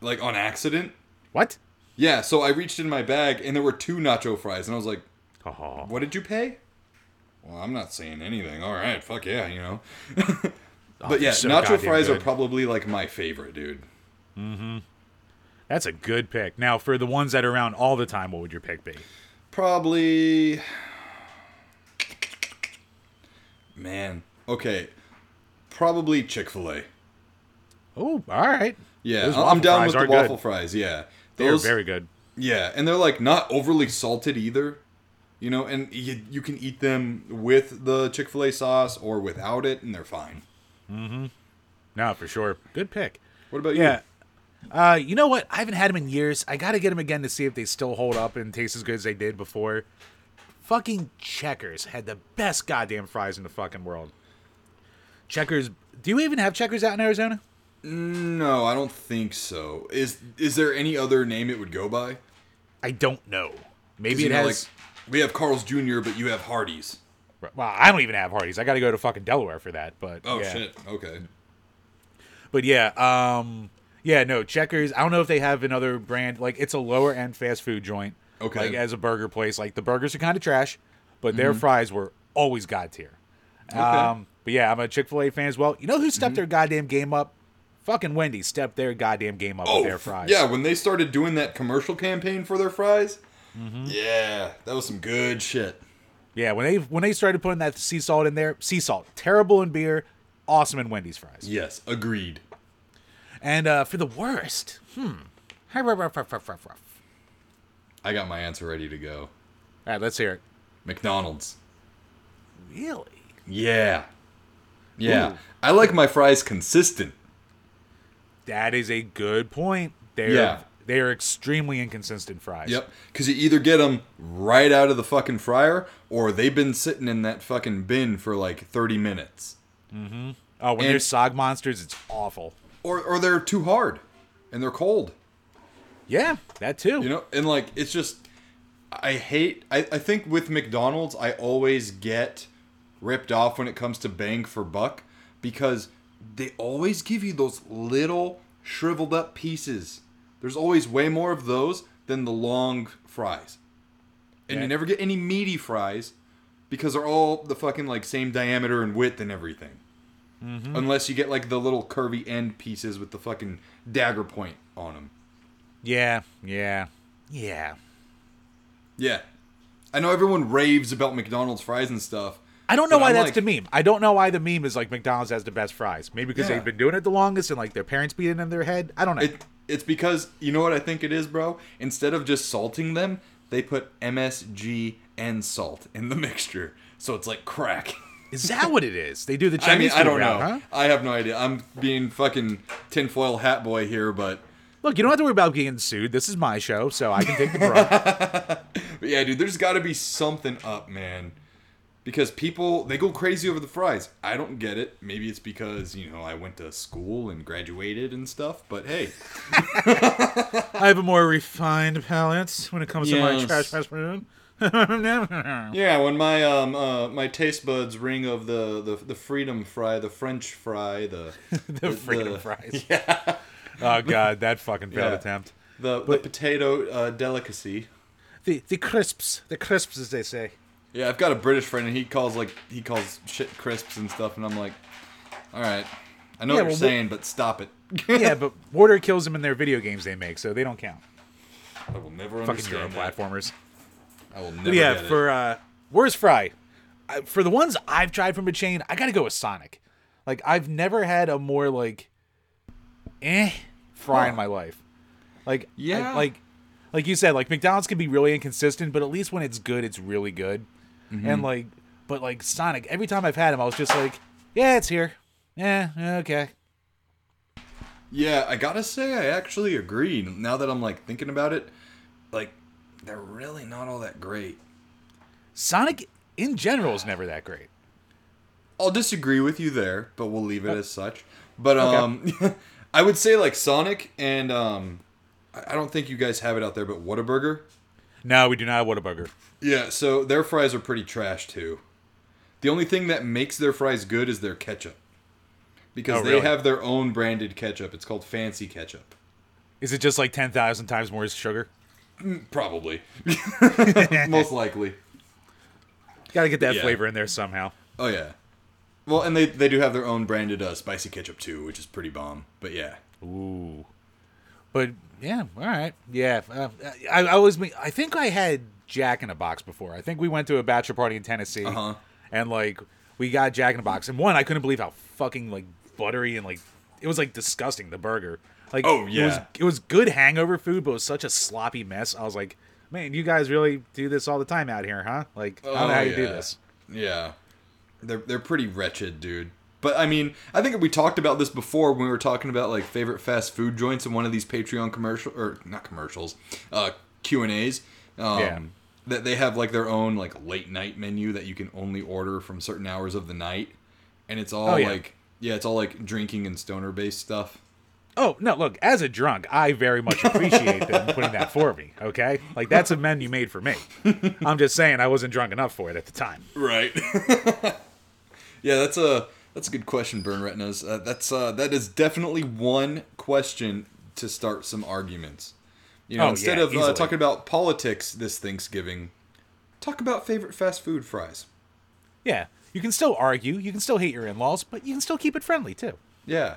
like on accident.
What?
Yeah, so I reached in my bag and there were two nacho fries, and I was like,
Oh,
"What did you pay?" Well, I'm not saying anything. All right, fuck yeah, you know. but yeah,
so
nacho fries are probably like my favorite, dude. Mhm.
That's a good pick. Now, for the ones that are around all the time, what would your pick be?
Probably. Man, okay, probably Chick Fil A.
Oh, all right.
Yeah, I'm down with the
are good.
waffle fries. Yeah,
They're very good.
Yeah, and they're like not overly salted either. You know, and you, you can eat them with the Chick fil A sauce or without it, and they're fine. Mm hmm.
No, for sure. Good pick.
What about you?
Yeah. Uh, you know what? I haven't had them in years. I got to get them again to see if they still hold up and taste as good as they did before. Fucking Checkers had the best goddamn fries in the fucking world. Checkers. Do you even have Checkers out in Arizona?
No, I don't think so. Is is there any other name it would go by?
I don't know. Maybe it
know,
has.
like we have Carl's Jr., but you have Hardee's.
well, I don't even have Hardee's. I got to go to fucking Delaware for that. But
Oh
yeah.
shit. Okay.
But yeah, um, yeah, no Checkers. I don't know if they have another brand. Like it's a lower end fast food joint.
Okay.
Like as a burger place, like the burgers are kind of trash, but
Mm-hmm.
their fries were always god tier. Um, but yeah, I'm a Chick Fil A fan as well. You know who
Mm-hmm.
stepped their goddamn game up? Fucking Wendy's stepped their goddamn game up
Oh,
with their fries.
yeah. When they started doing that commercial campaign for their fries,
Mm-hmm.
yeah, that was some good shit.
yeah. When they when they started putting that sea salt in there, sea salt terrible in beer, awesome in Wendy's fries.
Yes, agreed.
And uh, for the worst, hmm.
I got my answer ready to go.
right, let's hear it.
McDonald's.
Really?
Yeah. Yeah.
Ooh.
I like my fries consistent.
That is a good point. They're
Yeah.
they are extremely inconsistent fries.
Yep. Because you either get them right out of the fucking fryer or they've been sitting in that fucking bin for like 30 minutes. Mm-hmm.
Oh, when
And-
they're sog monsters, it's awful.
Or, or they're too hard and they're cold.
Yeah, that too.
You know? And like, it's just, I hate, I, I think with McDonald's, I always get ripped off when it comes to bang for buck because they always give you those little shriveled up pieces. There's always way more of those than the long fries. And
Yeah.
you never get any meaty fries because they're all the fucking like same diameter and width and everything. Mm-hmm. Unless you get like the little curvy end pieces with the fucking dagger point on them.
yeah, yeah, yeah.
Yeah. I know everyone raves about McDonald's fries and stuff.
I don't know
but
why
I'm
that's
like-
the meme. I don't know why the meme is like McDonald's has the best fries. Maybe because
Yeah.
they've been doing it the longest and like their parents beat it in their head. I don't know.
It, it's because you know what I think it is, bro. Instead of just salting them, they put MSG and salt in the mixture, so it's like crack.
is that what it is? They do the
I mean, I don't know.
huh?
I have no idea. I'm being fucking tinfoil hat boy here, but,
Look, you don't have to worry about getting sued. This is my show, so I can take the brunt.
but yeah, dude. There's got to be something up, man. Because people they go crazy over the fries. I don't get it. Maybe it's because you know I went to school and graduated and stuff. But hey,
I have a more refined palate when it comes to my trash fast food.
Yeah, when my um uh, my taste buds ring of the, the the freedom fry, the French fry, the
the freedom
the-
fries. Yeah. oh god, that fucking failed
Yeah.
attempt.
the, the potato uh, delicacy.
The the crisps, the crisps, as they say.
Yeah, I've got a British friend and he calls like he calls shit crisps and stuff, and I'm like, all right, I know
Yeah,
what you're
well,
saying, but stop it.
yeah, but water kills them in their video games they make, so they don't count.
I will never
Fucking Euro
understand that.
platformers.
I will never
But yeah,
get it.
for uh, worst fry, I, for the ones I've tried from a chain, I gotta go with Sonic. Like I've never had a more like, eh, fry in
Huh.
my life. Like I-
Yeah.
like like you said, like McDonald's can be really inconsistent, but at least when it's good, it's really good.
Mm-hmm.
And like, but like Sonic, every time I've had him, I was just like, yeah, it's here. Yeah, okay.
Yeah, I gotta say, I actually agree. Now that I'm like thinking about it, like they're really not all that great.
Sonic in general is never that great.
I'll disagree with you there, but we'll leave it as such. But
Okay.
um, I would say like Sonic and um, I I don't think you guys have it out there, but Whataburger.
No, we do not have Whataburger.
Yeah, so their fries are pretty trash too. The only thing that makes their fries good is their ketchup. Because
Oh,
they
really?
have their own branded ketchup. It's called Fancy Ketchup.
Is it just like 10,000 times more sugar?
Probably. Most likely.
Got to get that
Yeah.
flavor in there somehow.
Oh yeah. Well, and they they do have their own branded uh, spicy ketchup too, which is pretty bomb. But yeah.
Ooh. But yeah, all right. Yeah, uh, I, I always I think I had Jack in a Box before. I think we went to a bachelor party in Tennessee,
Uh-huh.
and like we got Jack in a Box, and one I couldn't believe how fucking like buttery and like it was like disgusting the burger. Like
Oh,
it was
yeah.
it was good hangover food, but it was such a sloppy mess. I was like, man, you guys really do this all the time out here, huh? Like I don't know how you do
Oh,
this.
Yeah. They're they're pretty wretched, dude. But I mean, I think we talked about this before when we were talking about like favorite fast food joints in one of these Patreon commercial or not commercials, uh, Q and A's. Um,
Yeah.
That they have like their own like late night menu that you can only order from certain hours of the night, and it's all
Oh, yeah.
like yeah, it's all like drinking and stoner based stuff.
Oh no! Look, as a drunk, I very much appreciate them putting that for me. Okay, like that's a menu made for me. I'm just saying I wasn't drunk enough for it at the time.
Right. yeah, that's a that's a good question, Burn Retinas. Uh, that's uh, that is definitely one question to start some arguments. You know,
Oh,
instead
yeah,
of uh, talking about politics this Thanksgiving, talk about favorite fast food fries.
Yeah, you can still argue, you can still hate your in-laws, but you can still keep it friendly too.
Yeah.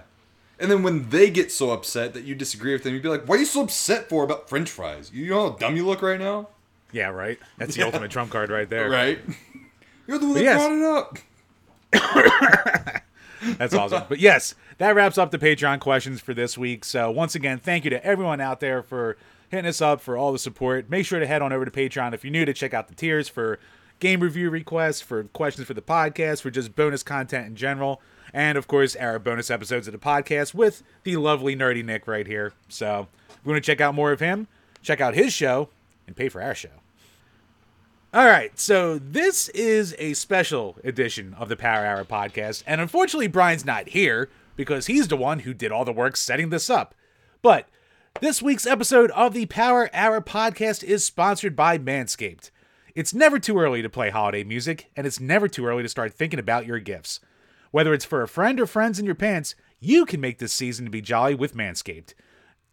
And then when they get so upset that you disagree with them, you'd be like, "What are you so upset for about French fries? You know how dumb you look right now,
Yeah, right. That's the ultimate trump card right there.
right? You're the one that
yes.
brought it up."
That's awesome. But yes, that wraps up the Patreon questions for this week. So once again, thank you to everyone out there for hitting us up for all the support. Make sure to head on over to Patreon if you're new to check out the tiers for game review requests, for questions for the podcast, for just bonus content in general, and of course our bonus episodes of the podcast with the lovely nerdy Nick right here. So if you want to check out more of him, check out his show and pay for our show. All right, so this is a special edition of the Power Hour podcast, and unfortunately, Brian's not here because he's the one who did all the work setting this up. But this week's episode of the Power Hour podcast is sponsored by Manscaped. It's never too early to play holiday music, and it's never too early to start thinking about your gifts. Whether it's for a friend or friends in your pants, you can make this season to be jolly with Manscaped.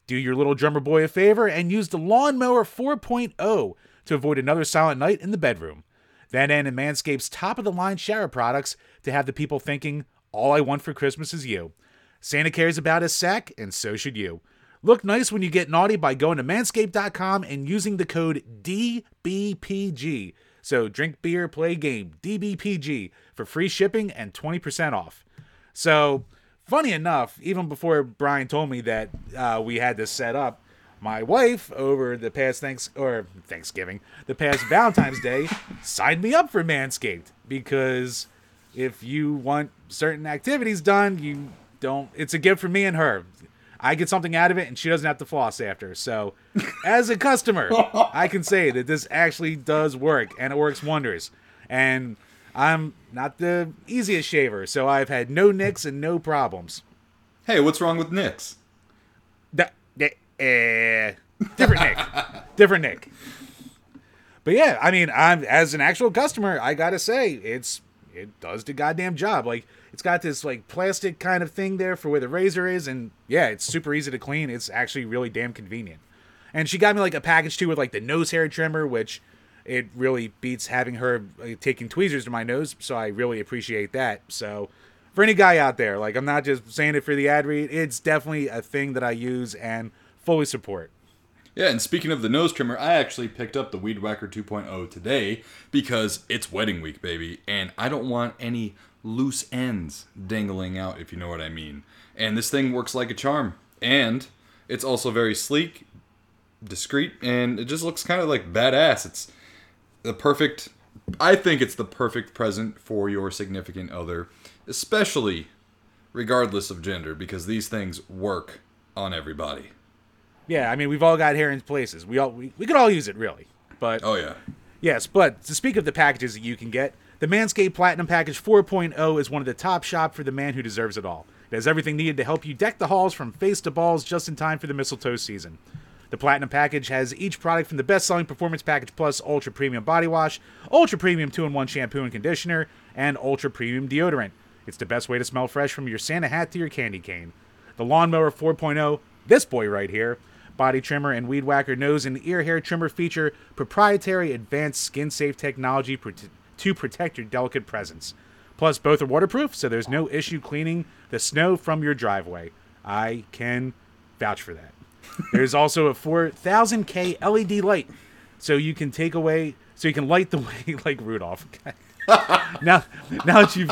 Do your little drummer boy a favor and use the Lawnmower 4.0 to avoid another silent night in the bedroom. Then add in Manscaped's top of the line shower products to have the people thinking, all I want for Christmas is you. Santa cares about his sack, and so should you. Look nice when you get naughty by going to manscaped.com and using the code DBPG. So drink beer, play game, DBPG for free shipping and 20% off. So, funny enough, even before Brian told me that uh, we had this set up, my wife over the past thanks or Thanksgiving, the past Valentine's Day, signed me up for Manscaped because if you want certain activities done, you don't. It's a gift for me and her. I get something out of it, and she doesn't have to floss after. So, as a customer, I can say that this actually does work, and it works wonders. And I'm not the easiest shaver, so I've had no nicks and no problems.
Hey, what's wrong with nicks?
Da- da- eh, different Nick, different Nick. But yeah, I mean, I'm as an actual customer, I gotta say it's it does the goddamn job. Like it's got this like plastic kind of thing there for where the razor is, and yeah, it's super easy to clean. It's actually really damn convenient. And she got me like a package too with like the nose hair trimmer, which it really beats having her like, taking tweezers to my nose. So I really appreciate that. So for any guy out there, like I'm not just saying it for the ad read, it's definitely a thing that I use and fully support.
Yeah, and speaking of the nose trimmer, I actually picked up the Weed Whacker 2.0 today because it's wedding week, baby, and I don't want any loose ends dangling out, if you know what I mean. And this thing works like a charm, and it's also very sleek, discreet, and it just looks kind of like badass. It's the perfect. I think it's the perfect present for your significant other, especially regardless of gender, because these things work on everybody.
Yeah, I mean we've all got hair in places. We all we, we could all use it really. But
Oh yeah.
Yes, but to speak of the packages that you can get, the Manscaped Platinum Package 4.0 is one of the top shop for the man who deserves it all. It has everything needed to help you deck the halls from face to balls just in time for the mistletoe season. The Platinum Package has each product from the best selling Performance Package Plus Ultra Premium Body Wash, Ultra Premium 2 in 1 Shampoo and Conditioner, and Ultra Premium Deodorant. It's the best way to smell fresh from your Santa hat to your candy cane. The Lawnmower 4.0, this boy right here, body trimmer and weed whacker nose and ear hair trimmer feature proprietary advanced skin safe technology to protect your delicate presence. Plus, both are waterproof, so there's no issue cleaning the snow from your driveway. I can vouch for that. There's also a 4000K LED light, so you can take away, so you can light the way like Rudolph. now, now that you've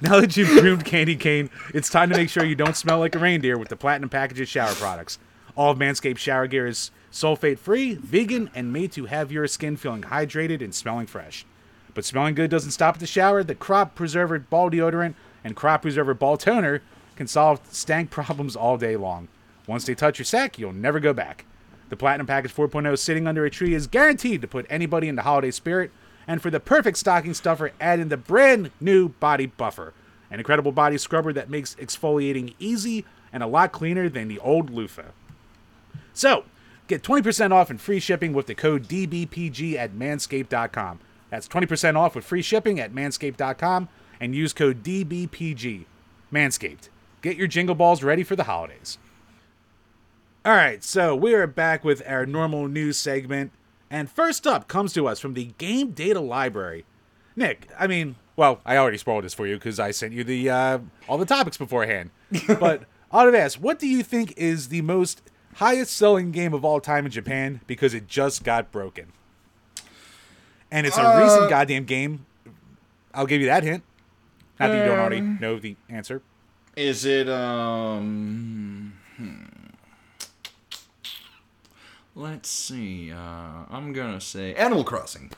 now that you've groomed Candy Cane, it's time to make sure you don't smell like a reindeer with the Platinum Packages shower products. All of Manscaped shower gear is sulfate free, vegan, and made to have your skin feeling hydrated and smelling fresh. But smelling good doesn't stop at the shower. The Crop Preserver Ball Deodorant and Crop Preserver Ball Toner can solve stank problems all day long. Once they touch your sack, you'll never go back. The Platinum Package 4.0 sitting under a tree is guaranteed to put anybody in the holiday spirit. And for the perfect stocking stuffer, add in the brand new Body Buffer, an incredible body scrubber that makes exfoliating easy and a lot cleaner than the old loofah. So, get 20% off and free shipping with the code DBPG at manscaped.com. That's 20% off with free shipping at manscaped.com and use code DBPG. Manscaped. Get your jingle balls ready for the holidays. All right, so we are back with our normal news segment. And first up comes to us from the Game Data Library. Nick, I mean, well, I already spoiled this for you because I sent you the uh, all the topics beforehand. but I of asked, what do you think is the most highest selling game of all time in Japan because it just got broken? And it's a
Uh,
recent goddamn game. I'll give you that hint. Not that you don't already
Um,
know the answer.
Is it um? hmm. Let's see. Uh, I'm gonna say Animal Crossing.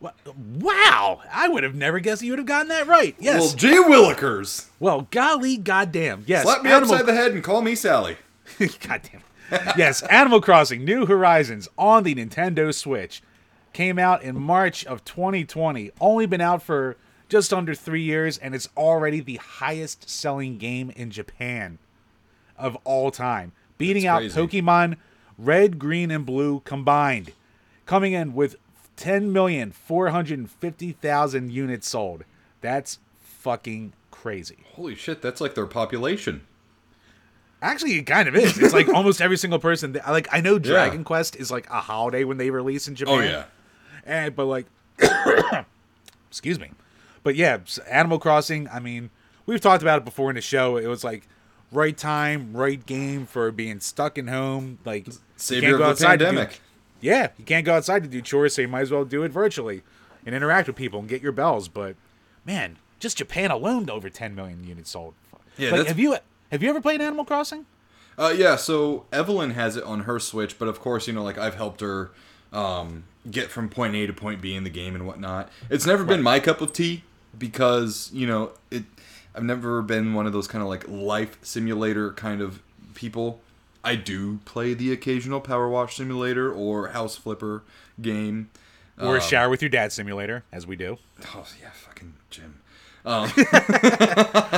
Wha- Wow, I would have never guessed you would have gotten that right. Yes.
Well, gee willikers!
Well, golly goddamn. Yes.
Slap me
Animal-
upside the head and call me Sally.
goddamn. yes, Animal Crossing New Horizons on the Nintendo Switch came out in March of 2020. Only been out for just under 3 years and it's already the highest selling game in Japan of all time, beating out Pokemon Red, Green and Blue combined, coming in with 10,450,000 units sold. That's fucking crazy.
Holy shit, that's like their population.
Actually, it kind of is. It's like almost every single person. That, like I know Dragon Quest is like a holiday when they release in oh, Japan.
Oh yeah.
And but like, excuse me, but yeah, Animal Crossing. I mean, we've talked about it before in the show. It was like right time, right game for being stuck in home. Like
Savior of the
to do- yeah, you can't go outside to do chores, so you might as well do it virtually and interact with people and get your bells. But man, just Japan alone, over 10 million units sold.
Yeah,
like, have you have you ever played Animal Crossing?
Uh, yeah, so Evelyn has it on her Switch, but of course, you know, like I've helped her um, get from point A to point B in the game and whatnot. It's never been my cup of tea because you know it. I've never been one of those kind of like life simulator kind of people. I do play the occasional Power Wash simulator or House Flipper game.
Or um, shower with your dad simulator, as we do.
Oh yeah, fucking Jim.
Um,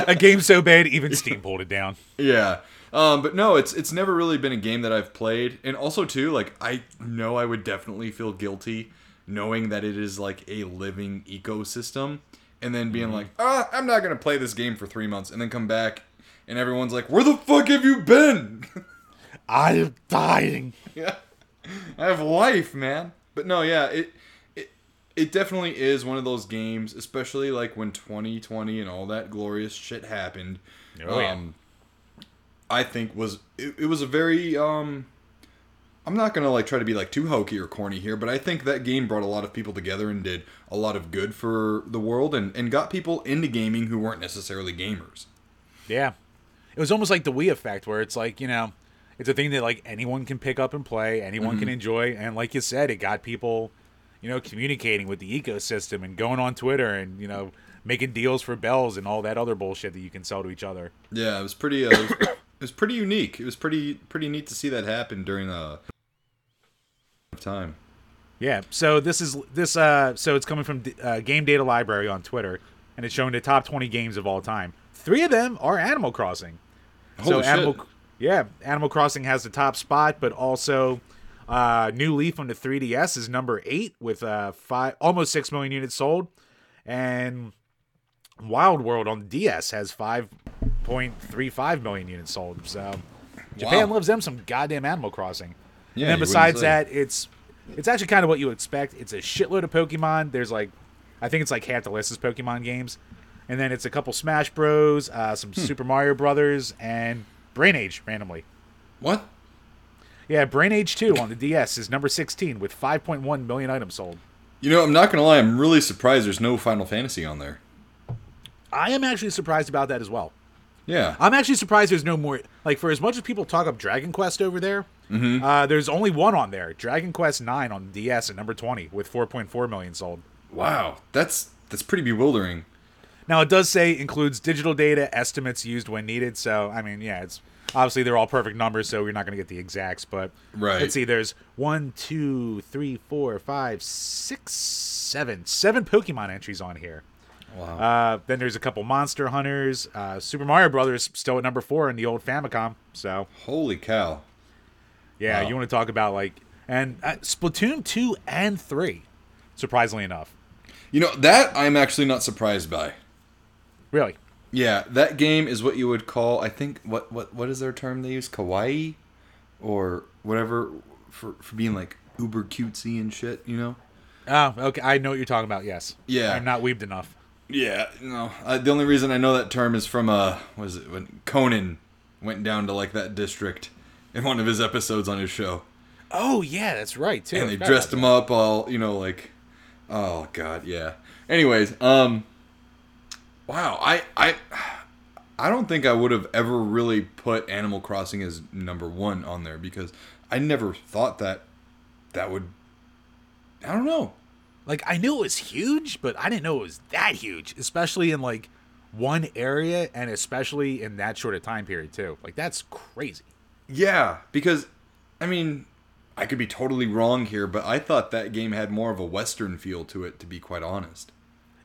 A game so bad, even Steam pulled it down.
Yeah. Um, but no, it's it's never really been a game that I've played, and also too, like I know I would definitely feel guilty knowing that it is like a living ecosystem, and then being like, ah, I'm not gonna play this game for three months, and then come back, and everyone's like, where the fuck have you been?
I'm dying.
yeah, I have life, man. But no, yeah, it it it definitely is one of those games, especially like when 2020 and all that glorious shit happened.
Oh, yeah.
um, I think was it, it was a very um I'm not gonna like try to be like too hokey or corny here, but I think that game brought a lot of people together and did a lot of good for the world and, and got people into gaming who weren't necessarily gamers.
Yeah. It was almost like the Wii effect, where it's like, you know, it's a thing that like anyone can pick up and play, anyone can enjoy, and like you said, it got people, you know, communicating with the ecosystem and going on Twitter and you know making deals for bells and all that other bullshit that you can sell to each other.
Yeah, it was pretty uh, it, was, was pretty unique. It was pretty pretty neat to see that happen during a time.
Yeah. So this is this uh so it's coming from uh, Game Data Library on Twitter, and it's showing the top 20 games of all time. Three of them are Animal Crossing.
Holy shit.
Animal Yeah, Animal Crossing has the top spot, but also uh, New Leaf on the 3DS is number eight with uh, five almost six million units sold, and Wild World on DS has 5.35 million units sold. So Japan
Wow.
loves them some goddamn Animal Crossing.
Yeah,
and then besides that, it's it's actually kind of what you expect. It's a shitload of Pokemon. There's like, I think it's like half the list is Pokemon games, and then it's a couple Smash Bros, uh, some
Hmm.
Super Mario Brothers, and Brain Age randomly.
What?
Yeah, Brain Age 2 on the DS is number 16 with 5.1 million items sold.
You know, I'm not gonna lie. I'm really surprised there's no Final Fantasy on there.
I am actually surprised about that as well.
Yeah.
I'm actually surprised there's no more. Like, for as much as people talk up Dragon Quest over there,
Mm-hmm.
uh, there's only one on there Dragon Quest 9 on DS at number 20 with 4.4 million sold.
Wow. That's that's pretty bewildering.
Now, it does say includes digital data, estimates used when needed. So, I mean, yeah, it's obviously they're all perfect numbers, so you're not going to get the exacts. But
Right.
let's see, there's one, two, three, four, five, six, seven, seven Pokemon entries on here.
Wow.
Uh, then there's a couple Monster Hunters. Uh, Super Mario Brothers still at number four in the old Famicom. So
Holy cow.
yeah,
Wow.
you want to talk about like and uh, Splatoon two and three, surprisingly enough.
You know that I'm actually not surprised by.
Really,
Yeah, that game is what you would call I think what what what is their term they use kawaii or whatever for for being like uber cutesy and shit, you know?
oh okay, I know what you're talking about. Yes,
Yeah.
I'm not weebed enough.
Yeah, no. Uh, the only reason I know that term is from uh was it when Conan went down to like that district in one of his episodes on his show.
Oh yeah, that's right too.
and they
Forgot
dressed
about
him up all you know like oh god yeah anyways um wow i i i don't think i would have ever really put animal crossing as number one on there because i never thought that that would i don't know.
Like I knew it was huge, but I didn't know it was that huge, especially in like one area and especially in that short a time period too. Like that's crazy.
yeah because i mean i could be totally wrong here but i thought that game had more of a western feel to it to be quite honest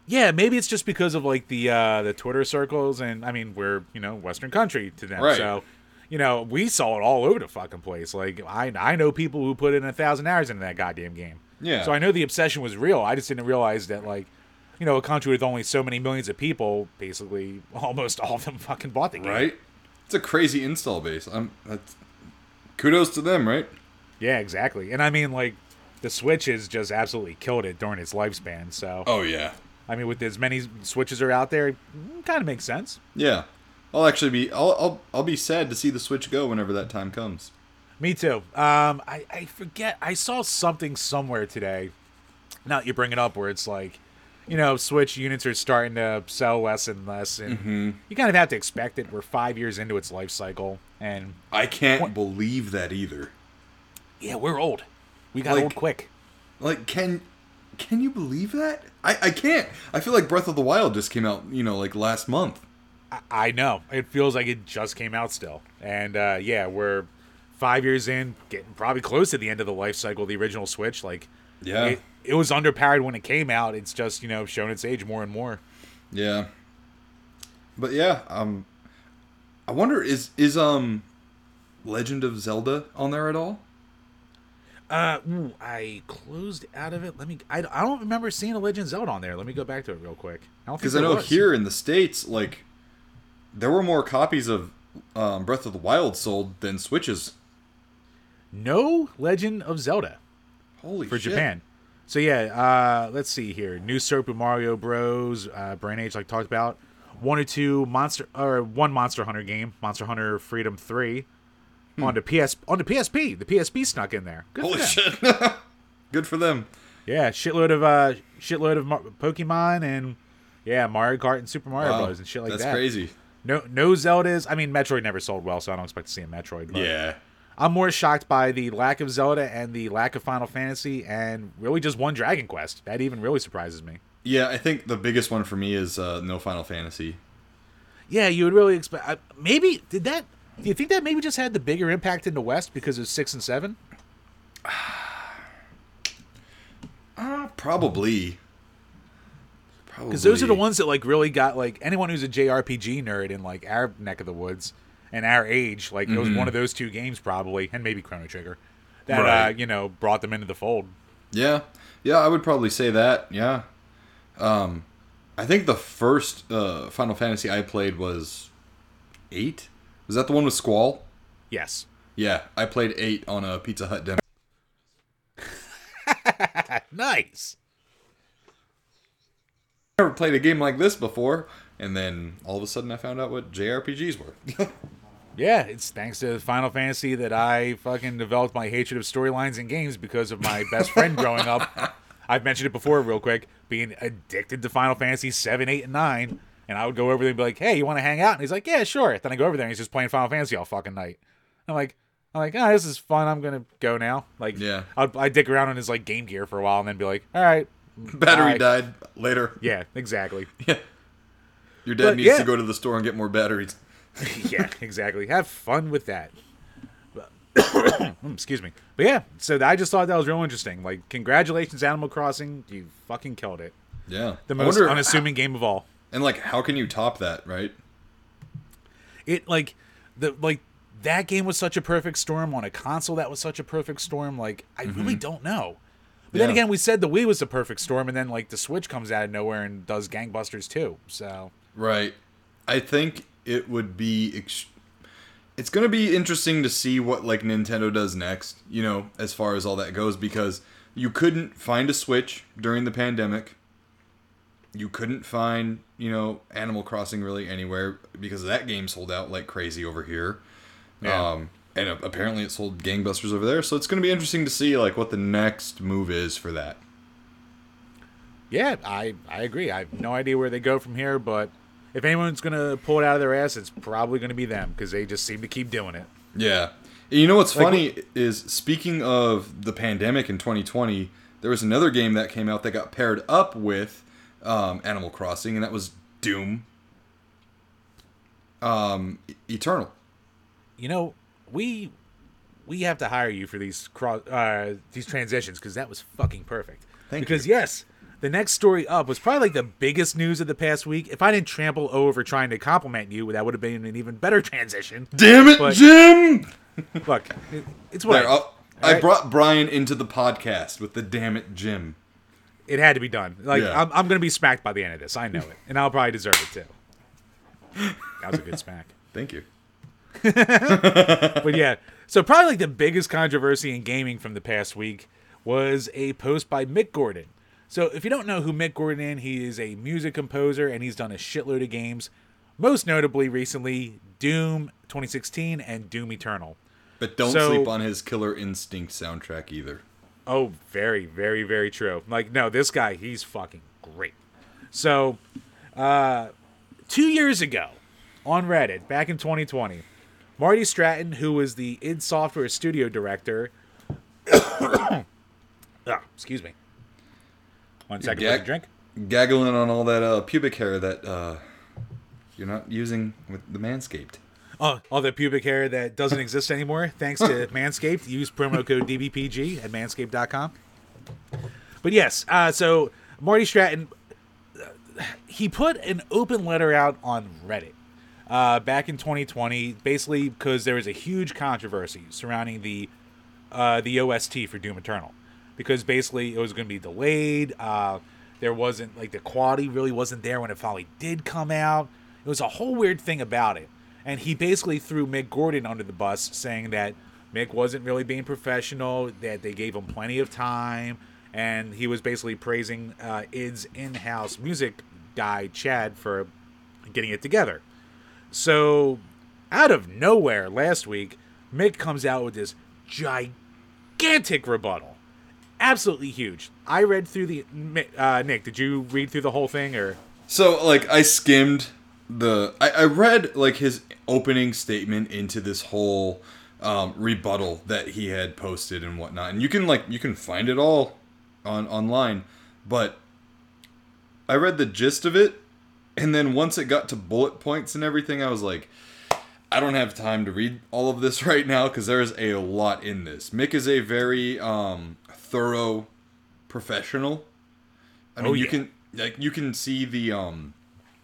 Yeah, maybe it's just because of like the uh the Twitter circles and I mean we're, you know, Western country to them.
Right.
So you know, we saw it all over the fucking place. Like I I know people who put in a thousand hours into that goddamn game.
Yeah.
So I know the obsession was real. I just didn't realize that like, you know, a country with only so many millions of people, basically almost all of them fucking bought the game.
right it's a crazy install base i'm that's kudos to them right
Yeah, exactly. And I mean like the Switch has just absolutely killed it during its lifespan. So
oh yeah
I mean with as many Switches are out there, it kind of makes sense.
Yeah, I'll actually be I'll, I'll I'll be sad to see the Switch go whenever that time comes.
Me too. Um, I, I forget. I saw something somewhere today. Now that you bring it up, where it's like, you know, Switch units are starting to sell less and less, and you kind of have to expect it. We're five years into its life cycle, and
I can't
What-
believe that either.
yeah, we're old. We got
Like-
old quick.
Like, can can you believe that? I I can't. I feel like Breath of the Wild just came out, you know, like last month.
I, I know. It feels like it just came out still, and uh, yeah, we're five years in, getting probably close to the end of the life cycle of the original Switch. Like,
Yeah.
it, it was underpowered when it came out. It's just you know shown its age more and more.
Yeah. But yeah, um, I wonder is is um, Legend of Zelda on there at all?
Uh, ooh, I closed out of it. Let me. I, I don't remember seeing a Legend of Zelda on there. Let me go back to it real quick. I
Because I
there
know
was.
here in the states, like, there were more copies of um, Breath of the Wild sold than Switches.
no Legend of Zelda
Holy
for
shit.
Japan. So yeah, uh, let's see here. New Super Mario Bros. Uh, Brain Age, like talked about. One or two monster or one Monster Hunter game, Monster Hunter Freedom Three, on the PS on the PSP. The PSP snuck in there. Good for
Holy
them.
shit! Good for them.
Yeah, shitload of uh, shitload of Mar- Pokemon and yeah, Mario Kart and Super Mario
Wow,
Bros. and shit like
That's
that.
That's crazy.
No, no Zeldas. I mean, Metroid never sold well, so I don't expect to see a Metroid. But
Yeah.
I'm more shocked by the lack of Zelda and the lack of Final Fantasy, and really just one Dragon Quest. That even really surprises me.
Yeah, I think the biggest one for me is uh, no Final Fantasy.
Yeah, you would really expect. Uh, maybe did that? Do you think that maybe just had the bigger impact in the West because of six and seven?
Uh, probably.
Because those are the ones that like really got like anyone who's a JRPG nerd in like our neck of the woods and our age, like it was
Mm-hmm.
one of those two games probably, and maybe Chrono Trigger, that uh, you know brought them into the fold.
Yeah, yeah, I would probably say that. Yeah, um, I think the first uh, Final Fantasy I played was eight. Was that the one with Squall?
Yes.
Yeah, I played eight on a Pizza Hut demo.
Nice.
Never played a game like this before, and then all of a sudden I found out what JRPGs were.
Yeah, it's thanks to Final Fantasy that I fucking developed my hatred of storylines and games because of my best friend growing up. I've mentioned it before, real quick, being addicted to Final Fantasy 7, 8, and 9. And I would go over there and be like, hey, you want to hang out? And he's like, yeah, sure. Then I go over there and he's just playing Final Fantasy all fucking night. I'm like, I'm like, oh, this is fun. I'm gonna go now. Like,
Yeah.
I'd, I'd dick around on his like Game Gear for a while and then be like, all right,
Battery
bye."
died later.
Yeah, exactly. Yeah.
Your dad
But,
needs
yeah.
to go to the store and get more batteries.
yeah, exactly. Have fun with that. Excuse me. But yeah, so I just thought that was real interesting. Like, congratulations, Animal Crossing. You fucking killed it.
Yeah,
The most
wonder-
unassuming game of all.
And like, how can you top that, right?
It like the like that game was such a perfect storm on a console that was such a perfect storm. Like, I really mm-hmm. don't know. But then
Mm-hmm.
Again, we said the Wii was the perfect storm, and then like the Switch comes out of nowhere and does gangbusters too. So
Right. I think it would be. Ex- it's going to be interesting to see what like Nintendo does next. You know, as far as all that goes, because you couldn't find a Switch during the pandemic. You couldn't find you know Animal Crossing really anywhere because that game sold out like crazy over here.
Yeah.
Um, and apparently it sold gangbusters over there. So it's going to be interesting to see like what the next move is for that.
yeah, I I agree. I have no idea where they go from here, but if anyone's gonna pull it out of their ass, it's probably gonna be them because they just seem to keep doing it.
Yeah. You know what's
Like,
funny is speaking of the pandemic in 2020, there was another game that came out that got paired up with um, Animal Crossing, and that was Doom um, Eternal.
you know, we we have to hire you for these cross uh, these transitions because that was fucking perfect.
Thank
because
you.
yes, the next story up was probably like the biggest news of the past week. If I didn't trample over trying to compliment you, that would have been an even better transition.
Damn it,
But-
Jim!
Look, it- it's what
There,
I,
I'll- I brought Brian into the podcast with the damn it, Jim.
it had to be done. Like
Yeah.
I'm, I'm gonna be smacked by the end of this. I know it, and I'll probably deserve it too. That was a good smack.
Thank you.
but yeah, so probably like the biggest controversy in gaming from the past week was a post by Mick Gordon. So if you don't know who Mick Gordon is, he is a music composer and he's done a shitload of games. Most notably recently Doom 2016 and Doom Eternal.
But don't
So-
sleep on his Killer Instinct soundtrack either.
Oh, very, very, very true. Like, no, this guy, he's fucking great. So, uh, two years ago on Reddit, back in 2020, Marty Stratton, who was the id Software studio director, ah, excuse me. One second,
Gag-
drink.
Gaggling on all that uh, pubic hair that uh, you're not using with the Manscaped.
Oh, all the pubic hair that doesn't exist anymore, thanks to Manscaped. Use promo code DBPG at manscaped.com. But yes, uh, so Marty Stratton, uh, he put an open letter out on Reddit uh, back in 2020, basically because there was a huge controversy surrounding the uh, the OST for Doom Eternal, because basically it was going to be delayed. Uh, there wasn't like the quality really wasn't there when it finally did come out. It was a whole weird thing about it, and he basically threw Mick Gordon under the bus, saying that Mick wasn't really being professional, that they gave him plenty of time, and he was basically praising uh, id's in-house music guy Chad for getting it together. So, out of nowhere last week, Mick comes out with this gigantic rebuttal. Absolutely huge. I read through the. Uh, Nick, did you read through the whole thing or?
So like I skimmed the I, I read like his opening statement into this whole um, rebuttal that he had posted and whatnot, and you can like you can find it all on online, but I read the gist of it, and then once it got to bullet points and everything, I was like. I don't have time to read all of this right now because there's a lot in this. Mick is a very um, thorough professional. I mean,
Oh,
you
yeah.
can like you can see the um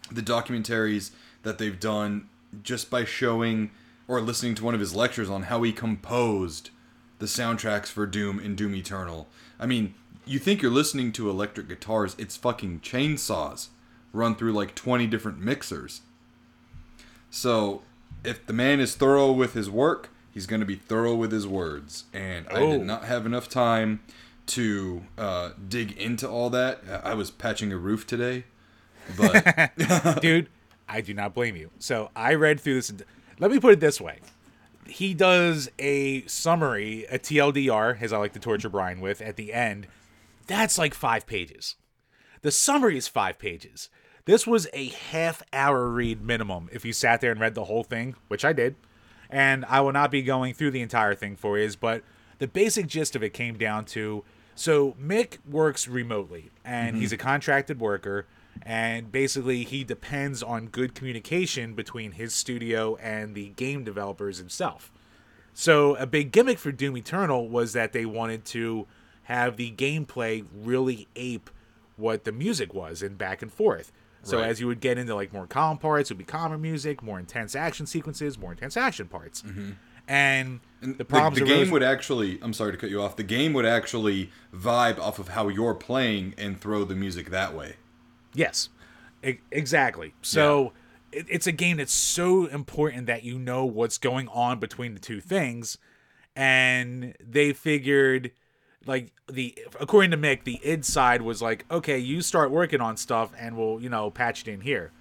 the documentaries that they've done just by showing or listening to one of his lectures on how he composed the soundtracks for Doom and Doom Eternal. I mean, you think you're listening to electric guitars, it's fucking chainsaws run through like 20 different mixers. So, if the man is thorough with his work, he's going to be thorough with his words. And I
Oh.
did not have enough time to uh, dig into all that. I was patching a roof today, but
dude i do not blame you so i read through this let me put it this way he does a summary a tldr as i like to torture brian with at the end that's like five pages the summary is five pages. This was a half hour read minimum if you sat there and read the whole thing which i did. And i will not be going through the entire thing for you but the basic gist of it came down to so mick works remotely and he's a mm-hmm. contracted worker and basically he depends on good communication between his studio and the game developers himself. So a big gimmick for Doom Eternal was that they wanted to have the gameplay really ape what the music was and back and forth. So
Right.
as you would get into like more calm parts, it would be calmer music, more intense action sequences, more intense action parts. Mm-hmm. And,
And
the problems
the, the game would actually i'm sorry to cut you off the game would actually vibe off of how you're playing and throw the music that way
Yes, exactly. So it, it's a game that's so important that you know what's going on between the two things, and they figured, like the according to Mick, the id side was like, okay, you start working on stuff, and we'll you know patch it in here.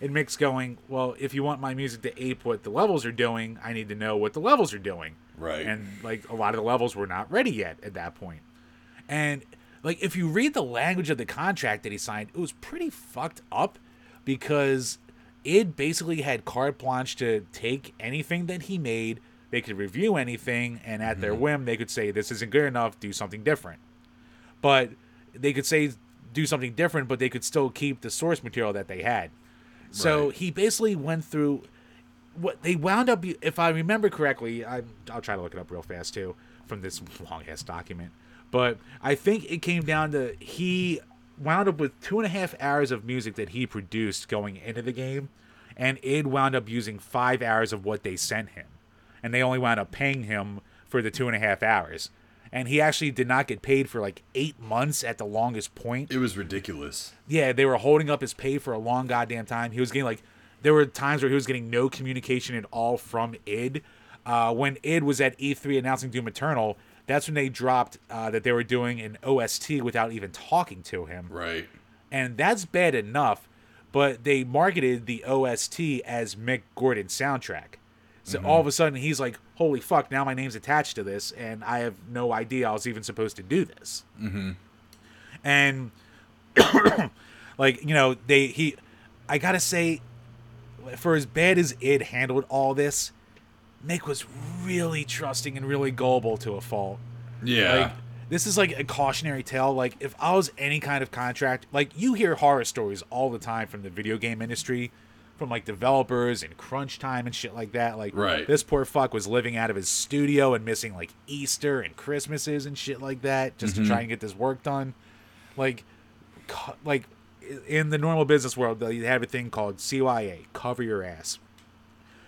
And Mick's going, well, if you want my music to ape what the levels are doing, I need to know what the levels are doing.
Right.
And like a lot of the levels were not ready yet at that point. And like if you read the language of the contract that he signed, it was pretty fucked up because it basically had carte blanche to take anything that he made. They could review anything, and at their mm-hmm. whim, they could say this isn't good enough. Do something different. But they could say do something different, but they could still keep the source material that they had. So he basically went through what they wound up. If I remember correctly, I, I'll try to look it up real fast too from this long ass document. But I think it came down to he wound up with two and a half hours of music that he produced going into the game, and id wound up using five hours of what they sent him, and they only wound up paying him for the two and a half hours. And he actually did not get paid for like eight months at the longest point
it was ridiculous
yeah, they were holding up his pay for a long goddamn time. He was getting like, there were times where he was getting no communication at all from id. Uh, when id was at E3 announcing Doom Eternal, that's when they dropped uh, that they were doing an OST without even talking to him,
right
and that's bad enough. But they marketed the OST as Mick Gordon soundtrack. So all of a sudden he's like, "Holy fuck! Now my name's attached to this, and I have no idea I was even supposed to do this." Mm-hmm. And like you know they he i gotta say for as bad as it handled all this mick was really trusting and really gullible to a fault
yeah
like this is like a cautionary tale like if i was any kind of contract like you hear horror stories all the time from the video game industry from like developers and crunch time and shit like that. Like
Right.
this poor fuck was living out of his studio and missing like easter and christmases and shit like that just to mm-hmm. try and get this work done. Like like in the normal business world they have a thing called CYA cover your ass.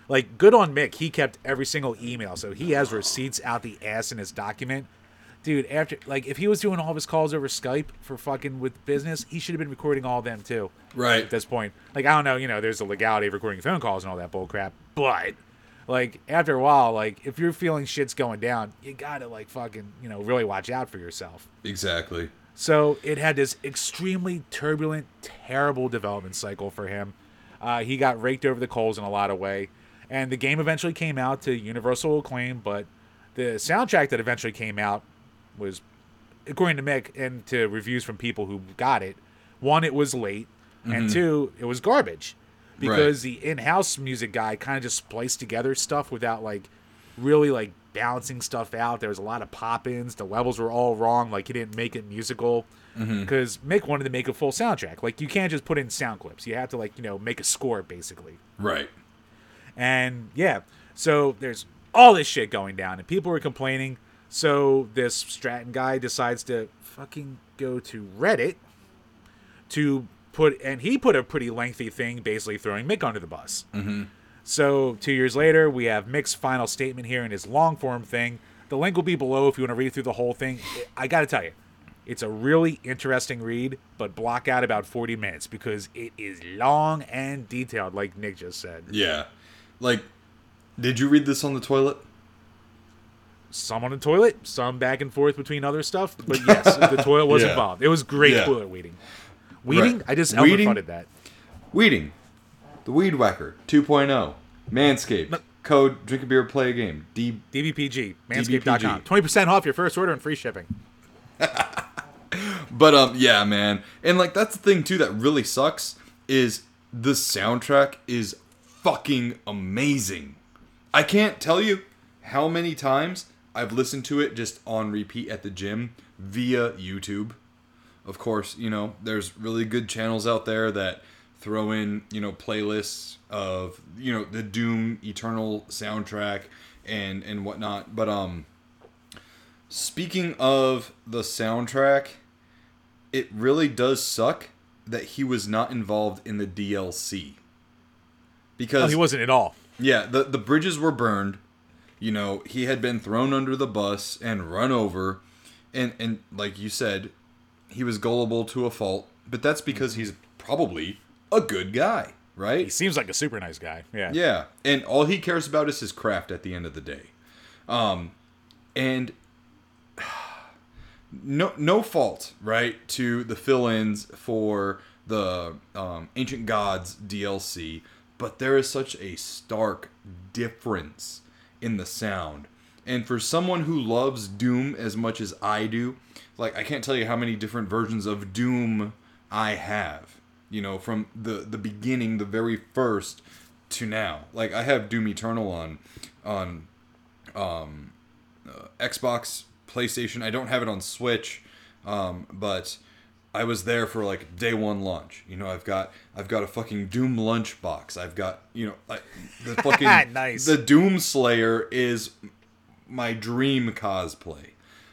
Like good on Mick. He kept every single email so he has receipts out the ass in his document dude after like if he was doing all of his calls over Skype for fucking with business he should have been recording all of them too.
Right.
At this point. Like I don't know you know there's a legality of recording phone calls and all that bull crap but like after a while like if you're feeling shit's going down you gotta like fucking you know really watch out for yourself.
Exactly.
So it had this extremely turbulent, terrible development cycle for him. Uh, he got raked over the coals in a lot of way, and the game eventually came out to universal acclaim. But the soundtrack that eventually came out was, according to Mick and to reviews from people who got it, one it was late, and mm-hmm. two it was garbage because the in-house music guy kind of just spliced together stuff without like really like balancing stuff out. There was a lot of pop-ins. The levels were all wrong. Like he didn't make it musical mm-hmm. because Mick wanted to make a full soundtrack. Like you can't just put in sound clips. You have to like you know make a score basically.
right
And yeah, so there's all this shit going down, and people were complaining. So this Stratton guy decides to fucking go to Reddit to put, and he put a pretty lengthy thing, basically throwing Mick under the bus. Mm-hmm. So two years later, we have Mick's final statement here in his long form thing. The link will be below if you want to read through the whole thing. I got to tell you, it's a really interesting read, but block out about 40 minutes because it is long and detailed, like Nick just said.
Yeah. Like, did you read this on the toilet?
Some on the toilet, some back and forth between other stuff, but yes, the toilet was
Yeah.
involved. It was great
Yeah.
toilet weeding. Weeding?
Right.
I just
Weeding?
that.
Weeding. The Weed Whacker 2.0. Manscaped. Code drink a beer, play a game. D.
DBPG, manscaped.com. 20% off your first order and free shipping.
But um, yeah, man, and like that's the thing too that really sucks is the soundtrack is fucking amazing. I can't tell you how many times I've listened to it just on repeat at the gym via YouTube. Of course, you know there's really good channels out there that throw in you know playlists of you know the Doom Eternal soundtrack and and whatnot. But um, speaking of the soundtrack it really does suck that he was not involved in the DLC. Because
Oh, he wasn't at all.
yeah, the the bridges were burned. You know, he had been thrown under the bus and run over and and like you said, he was gullible to a fault, but that's because he's probably a good guy, right?
He seems like a super nice guy. Yeah.
Yeah, and all he cares about is his craft at the end of the day. Um and no no fault right to the fill-ins for the um, ancient gods dlc but there is such a stark difference in the sound and for someone who loves doom as much as i do like i can't tell you how many different versions of doom i have you know from the the beginning the very first to now like i have doom eternal on on um Xbox, PlayStation. I don't have it on Switch, um, but I was there for like day one launch. You know, I've got I've got a fucking Doom lunchbox. I've got you know like the fucking
Nice.
The Doom Slayer is my dream cosplay,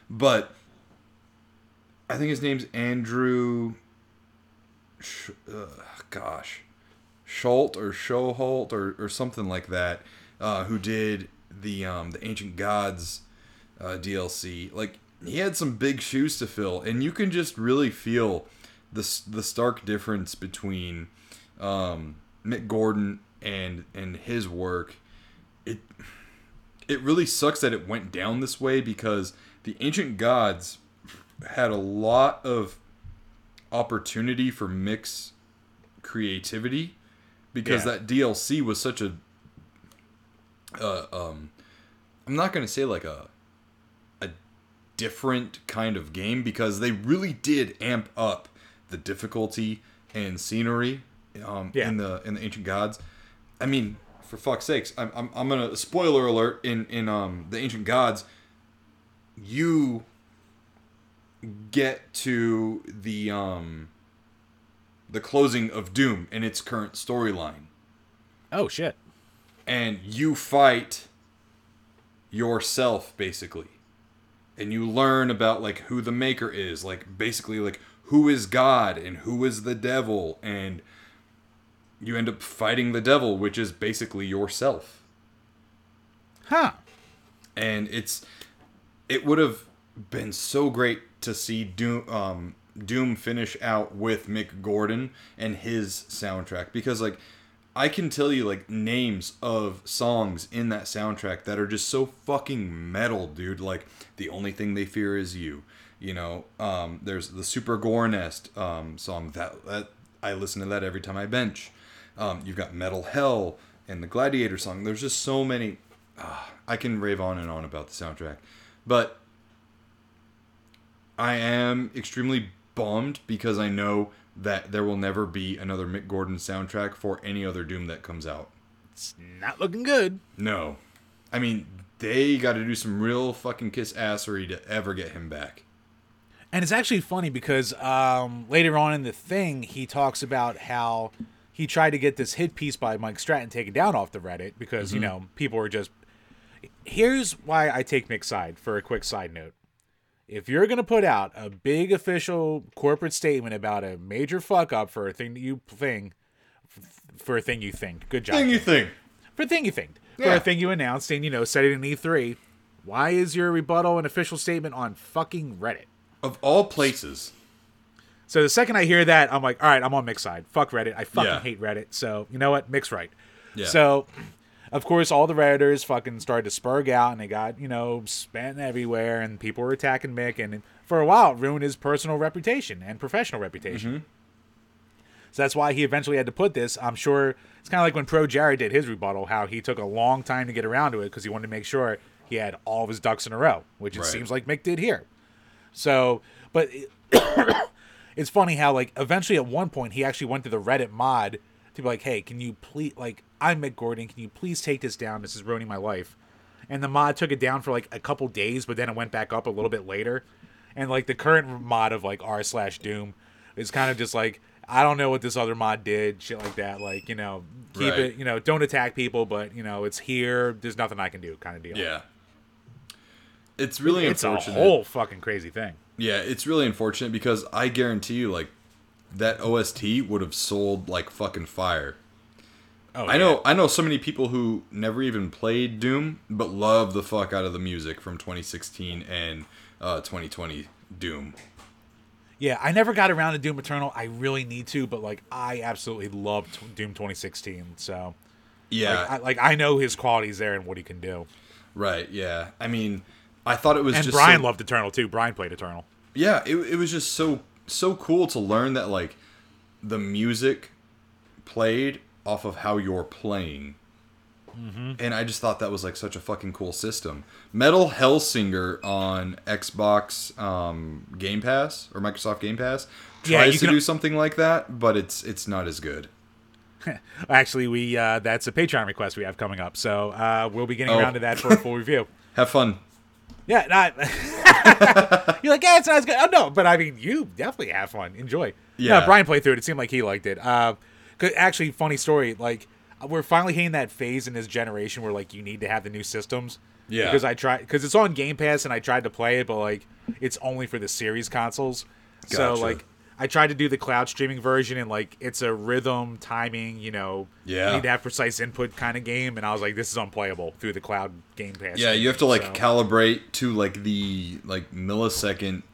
but I think his name's Andrew. Sh- uh, gosh, Schult or Shoholt or, or something like that, uh, who did the um, the Ancient Gods uh, DLC. Like he had some big shoes to fill, and you can just really feel the the stark difference between um, Mick Gordon and and his work. It it really sucks that it went down this way because the Ancient Gods had a lot of opportunity for Mick's creativity because
Yeah.
that DLC was such a uh, um I'm not going to say like a a different kind of game because they really did amp up the difficulty and scenery um
Yeah.
in the in the ancient gods. I mean, for fuck's sakes, I'm I'm, I'm going to spoiler alert in in um the ancient gods you get to the um the closing of Doom in its current storyline
Oh shit.
and you fight yourself basically and you learn about like who the maker is like basically like who is god and who is the devil and you end up fighting the devil which is basically yourself
Huh.
and it's it would have been so great to see Doom um, Doom finish out with Mick Gordon and his soundtrack because like I can tell you like names of songs in that soundtrack that are just so fucking metal, dude. Like the only thing they fear is you. You know, um, there's the Super Gore Nest um, song that that I listen to that every time I bench. Um, you've got Metal Hell and the Gladiator song. There's just so many. ah, I can rave on and on about the soundtrack, but I am extremely bummed because I know that there will never be another Mick Gordon soundtrack for any other Doom that comes out.
It's not looking good.
No. I mean, they got to do some real fucking kiss assery to ever get him back.
And it's actually funny because um, later on in the thing, he talks about how he tried to get this hit piece by Mike Stratton taken down off the Reddit because, you know, people were just. Here's why I take Mick's side for a quick side note. If you're going to put out a big official corporate statement about a major fuck up for a thing that you thing, for a thing you think, good job.
Thing you think.
for thing you think for a thing you announced and you know said it in E3. Why is your rebuttal an official statement on fucking Reddit?
Of all places.
So the second I hear that, I'm like, all right, I'm on Mick's side. Fuck Reddit. I fucking
Yeah.
hate Reddit. So you know what? Mick's right.
Yeah.
So, of course, all the redditors fucking started to spurg out, and they got you know spent everywhere, and people were attacking Mick, and for a while, it ruined his personal reputation and professional reputation. Mm-hmm. So that's why he eventually had to put this. I'm sure it's kind of like when ProJared did his rebuttal, how he took a long time to get around to it because he wanted to make sure he had all of his ducks in a row, which it
Right.
seems like Mick did here. So, but it's funny how like eventually at one point he actually went to the Reddit mod to be like, "Hey, can you please like I'm Mick Gordon, can you please take this down? This is ruining my life." And the mod took it down for like a couple days, but then it went back up a little bit later. And like the current mod of like r slash Doom is kind of just like I don't know what this other mod did, shit like that. Like you know, keep
Right.
it, you know, don't attack people, but you know, it's here. There's nothing I can do, kind of deal.
Yeah. It's really
it's a
unfortunate.
whole fucking crazy thing.
Yeah, it's really unfortunate because I guarantee you, like, that OST would have sold like fucking fire.
Oh,
I know, I know so many people who never even played Doom, but love the fuck out of the music from 2016 and uh, 2020 Doom.
Yeah, I never got around to Doom Eternal. I really need to, but like I absolutely loved t- Doom 2016. So
Yeah,
like, I, like I know his qualities there and what he can do.
right. Yeah, I mean, I thought it was
And
just
Brian
so-
loved Eternal too. Brian played Eternal.
yeah it, it was just so so cool to learn that like the music played off of how you're playing and i just thought that was like such a fucking cool system metal hellsinger on xbox um, game pass or microsoft game pass
Yeah,
tries
you
to
can-
do something like that but it's it's not as good
Actually, we uh, that's a Patreon request we have coming up, so uh, we'll be getting
Oh.
around to that for a full review.
have fun
Yeah, not. You're like, yeah, it's not as good. Oh no, but I mean, you definitely have fun, enjoy. Yeah,
Yeah.
Brian played through it. It seemed like he liked it. Uh, actually, funny story. Like, we're finally hitting that phase in this generation where like you need to have the new systems.
Yeah.
Because I tried, because it's on Game Pass, and I tried to play it, but like it's only for the series consoles.
Gotcha.
So like. I tried to do the cloud streaming version, and like it's a rhythm, timing, you know,
Yeah.
you need to have precise input kind of game, and I was like, this is unplayable through the cloud Game Pass.
yeah you have to like
So-
calibrate to like the like millisecond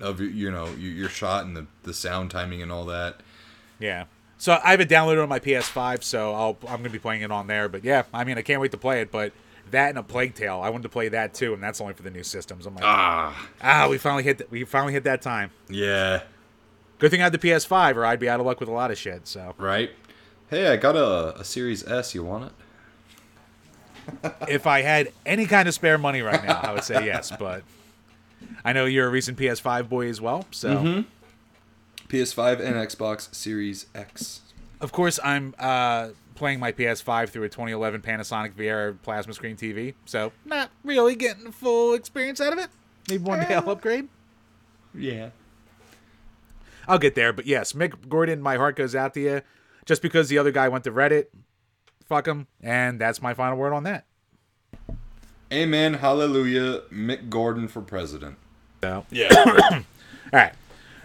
of you know your, your shot and the, the sound timing and all that
Yeah. So I have it downloaded on my PS5, so I'll I'm gonna be playing it on there. But yeah, I mean I can't wait to play it. But that and a Plague Tale, I wanted to play that too, and that's only for the new systems. I'm like, ah,
ah
we finally hit th- we finally hit that time.
yeah
Good thing I had the PS5, or I'd be out of luck with a lot of shit. So
right? Hey, I got a, a Series S. You want it?
if I had any kind of spare money right now, I would say yes. But I know you're a recent PS5 boy as well, so
PS5 and Xbox Series X.
of course I'm uh, playing my PS5 through a 2011 Panasonic Viera plasma screen TV. So not really getting the full experience out of it. Maybe one day I'll upgrade.
Yeah.
I'll get there, but yes, Mick Gordon, my heart goes out to you. Just because the other guy went to Reddit, fuck him, and that's my final word on that.
Amen. Hallelujah. Mick Gordon for president.
So,
Yeah.
all right,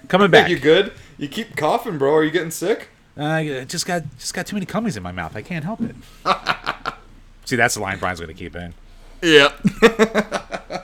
coming back.
you good? You keep coughing, bro. Are you getting sick?
I uh, just got just got too many cummies in my mouth. I can't help it. See, that's the line Brian's going to keep in.
Yeah.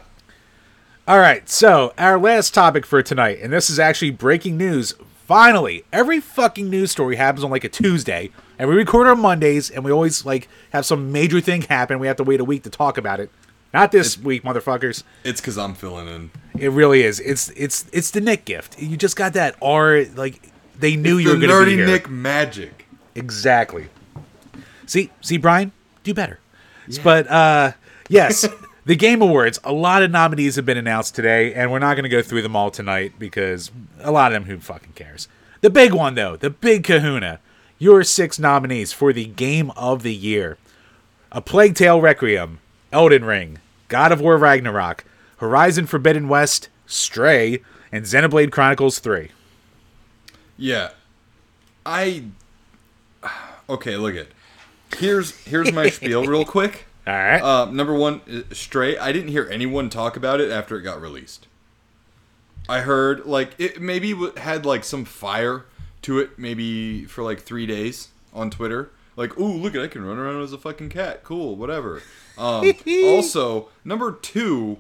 All right, so our last topic for tonight, and this is actually breaking news. Finally, every fucking news story happens on like a Tuesday, and we record on Mondays, and we always like have some major thing happen. We have to wait a week to talk about it. Not this week, motherfuckers.
it's because I'm filling in.
It really is. It's it's it's the Nick gift. You just got that R. Like they knew you
the
were going to be
nerdy. Nick magic.
Exactly. See, see, Brian, do better. But uh, yes, the Game Awards. A lot of nominees have been announced today, and we're not going to go through them all tonight because a lot of them who fucking cares. The big one though, the big Kahuna. Your six nominees for the Game of the Year: A Plague Tale: Requiem, Elden Ring, God of War: Ragnarok, Horizon Forbidden West, Stray, and Xenoblade Chronicles Three.
Yeah. I. Okay, look it. Here's here's my spiel real quick.
All right.
Uh, number one, uh, Stray. I didn't hear anyone talk about it after it got released. I heard like it maybe had like some fire to it, maybe for like three days on Twitter, Like, ooh, look at I can run around as a fucking cat. Cool, whatever. Um, also, number two,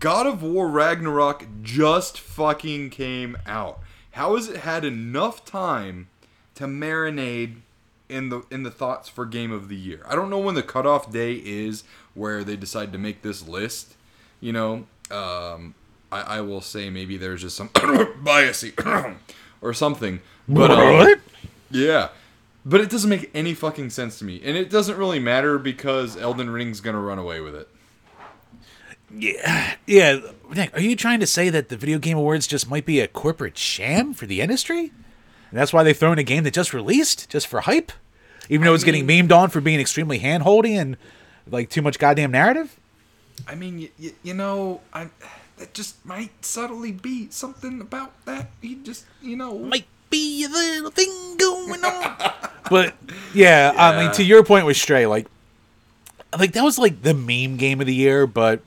God of War Ragnarok just fucking came out. How has it had enough time to marinate in the in the thoughts for Game of the Year? I don't know when the cutoff day is where they decide to make this list. You know, um, I, I will say maybe there's just some biasy or something. But um, yeah. But it doesn't make any fucking sense to me. And it doesn't really matter because Elden Ring's gonna run away with it.
Yeah, yeah. Nick, are you trying to say that the video game awards just might be a corporate sham for the industry? And that's why they throw in a game that just released just for hype, even though it's getting memed on for being extremely handholdy and like too much goddamn narrative.
I mean, you, you, you know, I that just might subtly be something about that. He just, you know,
Might be a little thing going on. but yeah, I mean, to your point with Stray, like, like that was like the meme game of the year, but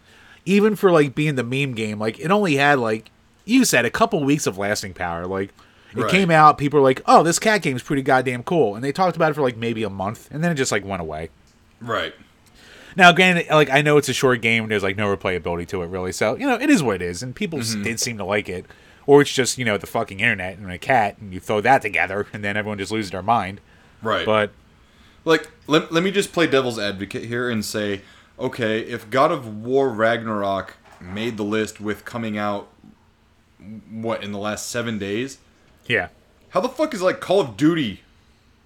even for like being the meme game, like it only had like you said a couple weeks of lasting power. Like it
Right.
came out, people were like, "Oh, this cat game's pretty goddamn cool," and they talked about it for like maybe a month, and then it just like went away.
right.
Now, granted, like I know it's a short game, and there's like no replayability to it really, so you know it is what it is, and people
Mm-hmm.
did seem to like it, or it's just you know the fucking internet and a cat, and you throw that together, and then everyone just loses their mind.
Right.
But
like let, let me just play devil's advocate here and say okay if god of war ragnarok made the list with coming out what in the last seven days
yeah,
how the fuck is like call of duty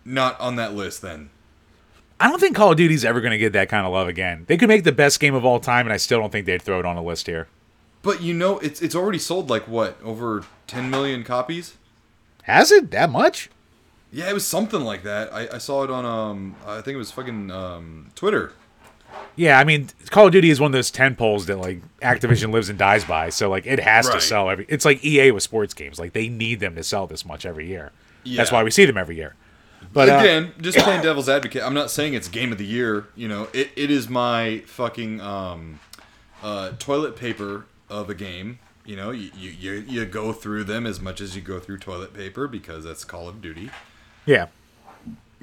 not on that list then
I don't think Call of Duty's ever going to get that kind of love again. They could make the best game of all time, and I still don't think they'd throw it on a list here.
But you know it's it's already sold like what over 10 million copies
Has it that much?
yeah it was something like that i, I saw it on um i think it was fucking um twitter
Yeah, I mean, Call of Duty is one of those ten poles that like Activision lives and dies by. So like, it has to sell every. It's like EA with sports games. Like they need them to sell this much every year.
Yeah.
That's why we see them every year. But uh,
again, just playing devil's advocate. I'm not saying it's game of the year. You know, it, it is my fucking um, uh, toilet paper of a game. You know, you, you you go through them as much as you go through toilet paper because that's Call of Duty.
yeah,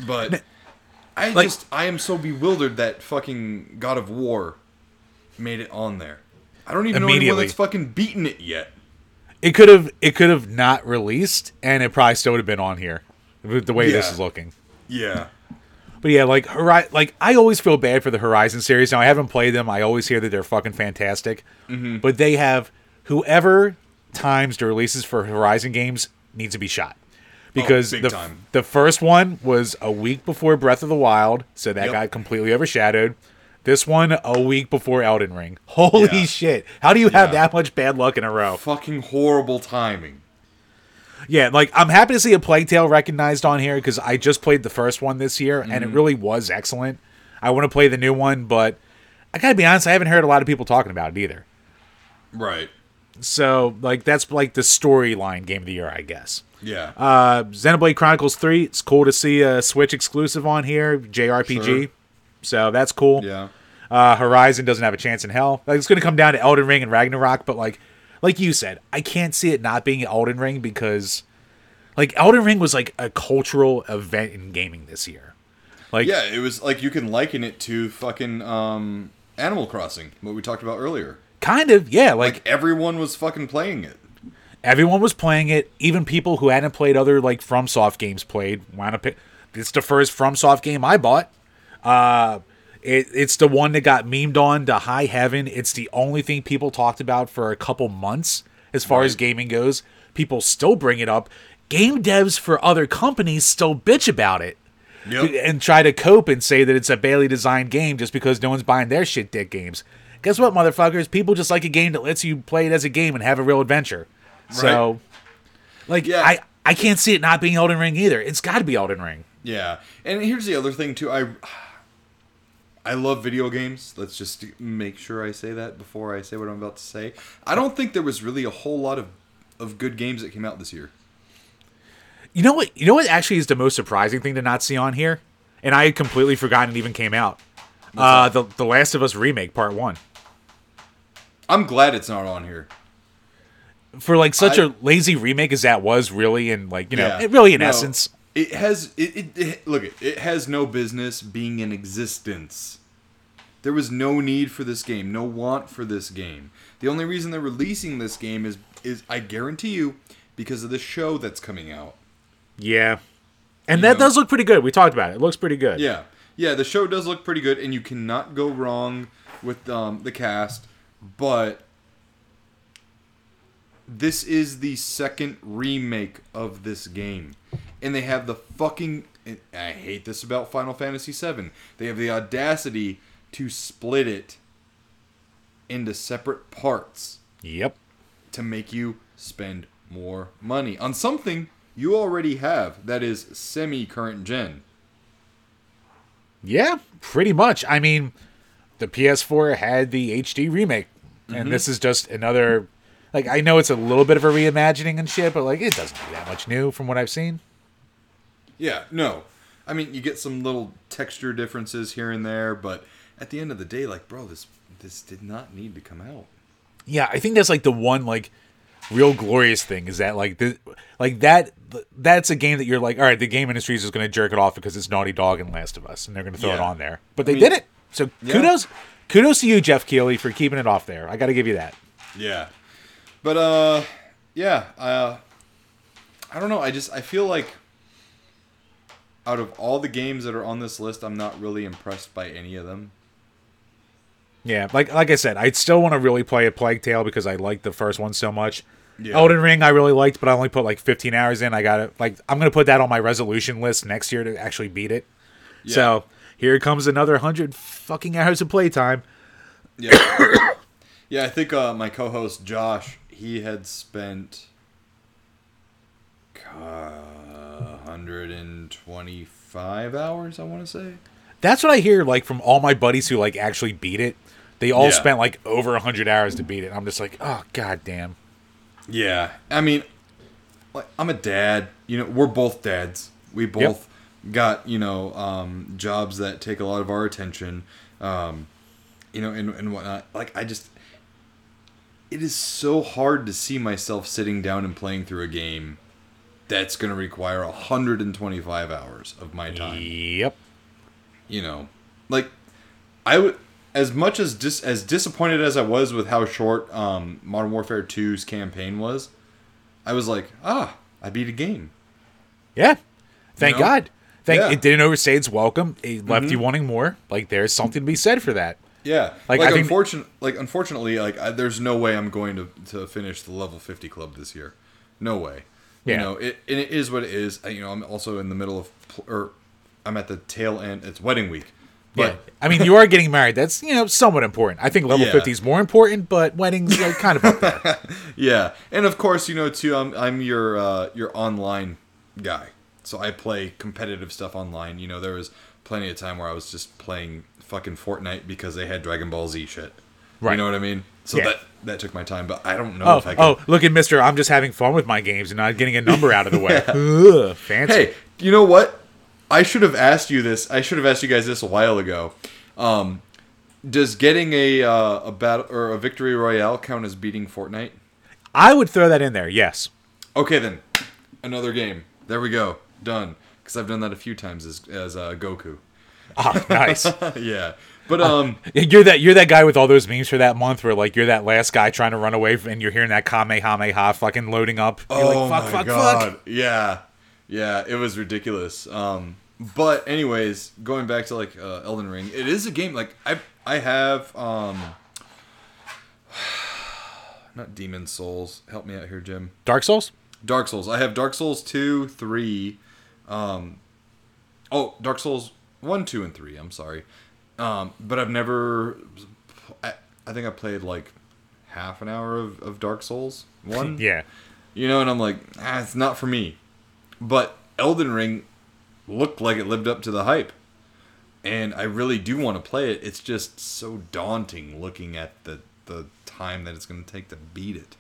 But I
Like-
just I am so bewildered that fucking God of War made it on there. I don't even know anyone that's fucking beaten it yet.
it could have it could have not released, and it probably still would have been on here, the way this is looking.
Yeah.
But yeah, like Hori- like I always feel bad for the Horizon series. Now I haven't played them. I always hear that they're fucking fantastic.
Mm-hmm.
But they have whoever times the releases for Horizon games needs to be shot. Because
Oh,
the
time.
the first one was a week before Breath of the Wild, so that
Yep.
got completely overshadowed. This one a week before Elden Ring. Holy
Yeah.
shit. How do you have
Yeah.
that much bad luck in a row?
Fucking horrible timing.
Yeah, like I'm happy to see a Plague Tale recognized on here because I just played the first one this year and
Mm-hmm.
it really was excellent. I want to play the new one, but I gotta be honest, I haven't heard a lot of people talking about it either.
Right.
So, like, that's like the storyline game of the year, I guess.
Yeah.
Uh, Xenoblade Chronicles 3, it's cool to see a Switch exclusive on here, JRPG.
Sure.
So that's cool.
yeah.
Uh, Horizon doesn't have a chance in hell. Like, it's going to come down to Elden Ring and Ragnarok, but like, like you said, I can't see it not being Elden Ring because, like, Elden Ring was like a cultural event in gaming this year. Like,
Yeah, it was like you can liken it to fucking um, Animal Crossing, what we talked about earlier.
kind of, yeah. Like,
Like everyone was fucking playing it.
everyone was playing it. Even people who hadn't played other like FromSoft games played. Wound up. Pick, it's the first FromSoft game I bought. Uh, it, it's the one that got memed on to high heaven. It's the only thing people talked about for a couple months as far as gaming goes. People still bring it up. Game devs for other companies still bitch about it
Yep.
and try to cope and say that it's a Bailey designed game just because no one's buying their shit dick games. Guess what, motherfuckers? People just like a game that lets you play it as a game and have a real adventure. So, like,
Yeah.
I I can't see it not being Elden Ring either. It's got to be Elden Ring.
Yeah, and here's the other thing too. I I love video games. Let's just make sure I say that before I say what I'm about to say. I don't think there was really a whole lot of of good games that came out this year.
You know what? You know what? Actually, is the most surprising thing to not see on here, and I had completely forgotten it even came out. Uh, the the Last of Us remake part one.
I'm glad it's not on here.
For like such
I-
a lazy remake as that was, really, and like you know,
Yeah.
really in
No.
essence.
It has it, it, it look it, it has no business being in existence. There was no need for this game, no want for this game. The only reason they're releasing this game is is I guarantee you because of the show that's coming out.
Yeah. And
You
that
know-
does look pretty good. We talked about it. It looks pretty good.
Yeah, yeah. The show does look pretty good, and you cannot go wrong with um, the cast. But this is the second remake of this game, and they have the fucking. I hate this about Final Fantasy VII. They have the audacity to split it into separate parts
Yep.
to make you spend more money on something you already have that is semi current gen.
Yeah, pretty much. I mean, the PS4 had the HD remake,
Mm-hmm.
and this is just another. Like, I know it's a little bit of a reimagining and shit, but like, it doesn't do that much new from what I've seen.
Yeah, no. I mean, you get some little texture differences here and there, but at the end of the day, like, bro, this this did not need to come out.
Yeah, I think that's like the one like real glorious thing is that like the like that that's a game that you're like, all right, the game industry is just going to jerk it off because it's Naughty Dog and Last of Us, and they're going to throw it on there. But they
mean-
did it. So
Yeah.
kudos, kudos to you, Geoff Keighley, for keeping it off there. I got to give you that.
Yeah, but uh, yeah, uh, I don't know. I just I feel like out of all the games that are on this list, I'm not really impressed by any of them.
Yeah, like like I said, I still want to really play a Plague Tale because I liked the first one so much.
Yeah.
Elden Ring I really liked, but I only put like 15 hours in. I got it. Like I'm gonna put that on my resolution list next year to actually beat it.
Yeah.
So here comes another hundred fucking hours of playtime.
Yeah, yeah. I think uh, my co-host Josh, he had spent uh, 125 hours. I want to say.
That's what I hear like from all my buddies who like actually beat it. They all
Yeah.
spent like over hundred hours to beat it. I'm just like, oh god damn.
Yeah, I mean, like I'm a dad. You know, we're both dads. We both got you know um, jobs that take a lot of our attention. Um, you know, and and whatnot. Like I just, it is so hard to see myself sitting down and playing through a game that's going to require 125 hours of my time
Yep.
you know like i would as much as dis, as disappointed as i was with how short um modern warfare 2's campaign was i was like ah i beat a game
Yeah. Thank
You know?
God. Thank
Yeah. Mm-hmm.
it didn't overstay its welcome. It left you wanting more. Like there's something to be said for that.
yeah
Like,
like,
I think-
unfortunate like unfortunately like I, there's no way i'm going to to finish the level 50 club this year no way
Yeah.
you know it and it is what it is I, you know i'm also in the middle of or i'm at the tail end it's wedding week
But
but
I mean, you are getting married. That's you know somewhat important. I think level
Yeah.
fifty is more important, but weddings are kind of up there.
Yeah, and of course, you know too. I'm I'm your uh, your online guy, so I play competitive stuff online. You know, there was plenty of time where I was just playing fucking Fortnite because they had Dragon Ball Z shit.
Right.
You know what I mean? So
Yeah.
that that took my time, but I don't know
Oh,
if I can.
oh, look at Mister. I'm just having fun with my games and not getting a number out of the way. Ugh, fancy.
Hey, you know what? I should have asked you this. I should have asked you guys this a while ago. Um, does getting a uh, a battle or a victory royale count as beating Fortnite?
I would throw that in there. Yes.
Okay, then another game. There we go. Done. Because I've done that a few times as as uh, Goku.
Oh, nice.
yeah, but um,
You're that you're that guy with all those memes for that month where like you're that last guy trying to run away and you're hearing that Kamehameha fucking loading up. You're
oh
like fuck
my
fuck
god,
fuck.
yeah, yeah, it was ridiculous. Um, but anyways, going back to like uh, Elden Ring, it is a game like I I have um, not Demon's Souls. Help me out here, Jim.
Dark Souls?
Dark Souls. I have Dark Souls 2, 3. Um, oh, Dark Souls 1, 2, and 3. I'm sorry. Um, but I've never. I, I think I played like half an hour of, of Dark Souls 1.
Yeah.
You know, and I'm like, ah, it's not for me. But Elden Ring looked like it lived up to the hype. And I really do want to play it. It's just so daunting looking at the, the time that it's going to take to beat it.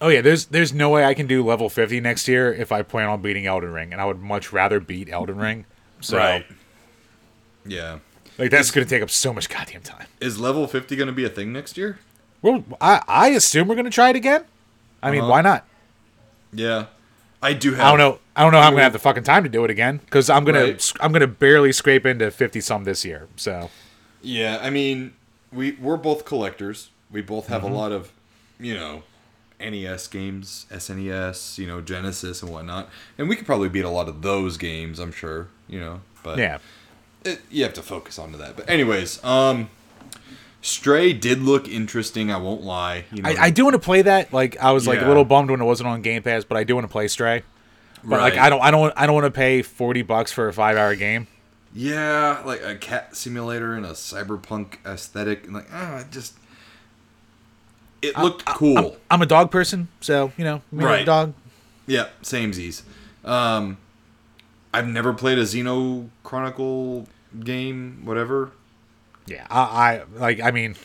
Oh yeah, there's there's no way I can do level 50 next year if I plan on beating Elden Ring, and I would much rather beat Elden Ring. So
Yeah.
Like that's gonna take up so much goddamn time.
Is level 50 going to be a thing next year?
Well, I I assume we're gonna try it again. I mean,
Uh-huh.
why not?
Yeah. I do have.
I don't know. I don't know how I'm gonna have the fucking time to do it again because I'm gonna
Right.
I'm gonna barely scrape into fifty some this year. So
Yeah, I mean, we we're both collectors. We both have
Mm-hmm.
a lot of, you know, NES games, SNES, you know, Genesis and whatnot, and we could probably beat a lot of those games. I'm sure, you know, but
yeah,
it, you have to focus onto that. But anyways, um, Stray did look interesting. I won't lie. You know,
I, I do want to play that. Like I was like a little bummed when it wasn't on Game Pass, but I do want to play Stray. But like I don't I don't I don't want to pay forty bucks for a five hour game.
yeah, like a cat simulator and a cyberpunk aesthetic, and like, it just it looked cool.
I'm, I'm a dog person, so you know, me and
Right.
dog.
Yeah, samesies. Um, I've never played a Xeno Chronicle game, whatever.
Yeah, I, I like. I mean,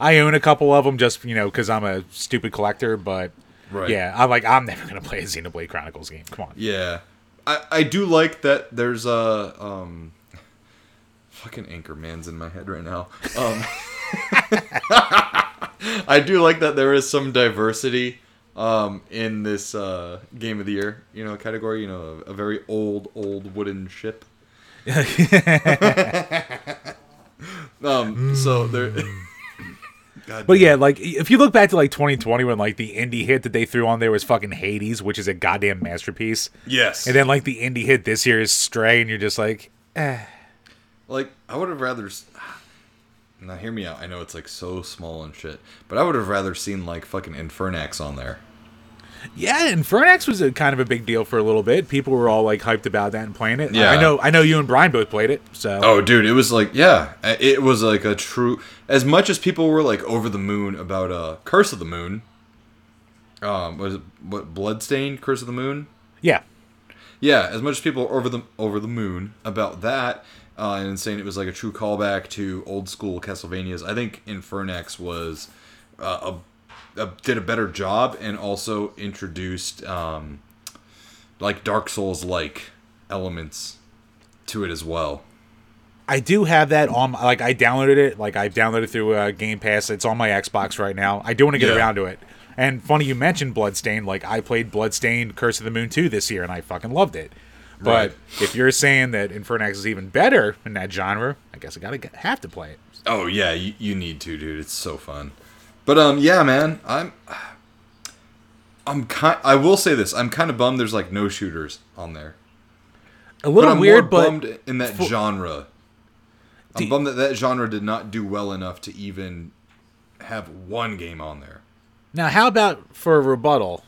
I own a couple of them just you know because I'm a stupid collector. But
Right.
yeah, I'm like I'm never gonna play a Xenoblade Chronicles game. Come on.
Yeah, I I do like that. There's a um, fucking Anchorman's in my head right now. Um, I do like that there is some diversity um in this uh game of the year you know category you know a, a very old old wooden ship um so there God
But yeah, like if you look back to like 2020 when like the indie hit that they threw on there was fucking Hades, which is a goddamn masterpiece,
yes
and then like the indie hit this year is Stray, and you're just like, eh.
Like, I would have rather. Now, hear me out. I know it's like so small and shit, but I would have rather seen like fucking Infernax on there.
Yeah, Infernax was a kind of a big deal for a little bit. People were all like hyped about that and playing it.
Yeah.
I know. I know you and Brian both played it. So
Oh, dude, it was like, yeah, it was like a true. As much as people were like over the moon about uh, Curse of the Moon. Um, was it what Bloodstained Curse of the Moon?
yeah,
Yeah, as much as people were over the over the moon about that, uh, and saying it was like a true callback to old school Castlevanias, I think Infernax was uh, a, a did a better job and also introduced um, like Dark Souls like elements to it as well.
I do have that on. Like I downloaded it. Like I downloaded it through uh, Game Pass. It's on my Xbox right now. I do want to get
Yeah.
around to it. And funny you mentioned Bloodstain. Like I played Bloodstain Curse of the Moon 2 this year, and I fucking loved it. But
Right.
if you're saying that Infernax is even better in that genre, I guess I gotta have to play it.
Oh yeah, you, you need to, dude. It's so fun. But um, yeah, man, I'm I'm kind. I will say this: I'm kind of bummed. There's like no shooters on there.
A little
but I'm
weird,
more
but
bummed in that genre. I'm
Do-
bummed that that genre did not do well enough to even have one game on there.
Now, how about for a rebuttal?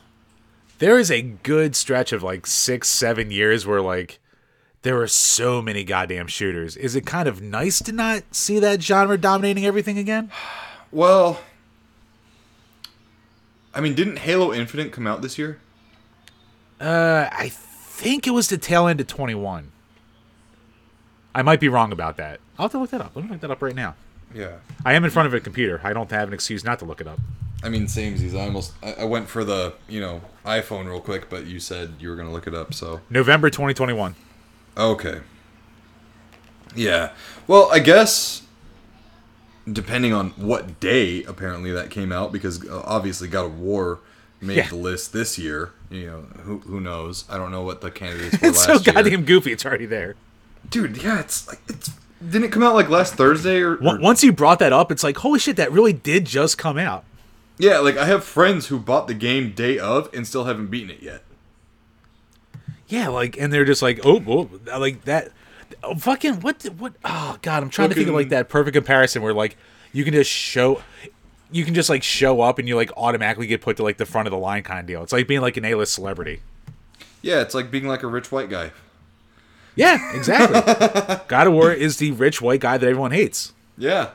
There is a good stretch of like six, seven years where like there were so many goddamn shooters. Is it kind of nice to not see that genre dominating everything again?
Well, I mean, didn't Halo Infinite come out this year?
Uh, I think it was the tail end of 21. I might be wrong about that. I'll have to look that up. Let me look that up right now.
Yeah.
I am in front of a computer. I don't have an excuse not to look it up.
I mean, same samesies. I almost I, I went for the you know iPhone real quick, but you said you were gonna look it up, so
November 2021.
okay. Yeah. Well, I guess depending on what day apparently that came out, because uh, obviously God of War made
Yeah.
the list this year. You know, who who knows? I don't know what the candidates were
It's
last
so
year.
goddamn goofy. It's already there.
Dude, yeah, it's like it's didn't it come out like last Thursday or, or
Once you brought that up, it's like, holy shit, that really did just come out.
yeah, like I have friends who bought the game day of and still haven't beaten it yet.
Yeah, like, and they're just like, oh, oh like that. Oh, fucking what? What? Oh god, I'm trying to think of like that perfect comparison where like you can just show, you can just like show up and you like automatically get put to like the front of the line kind of deal. It's like being like an A-list celebrity.
Yeah, it's like being like a rich white guy.
Yeah, exactly. God of War is the rich white guy that everyone hates.
Yeah.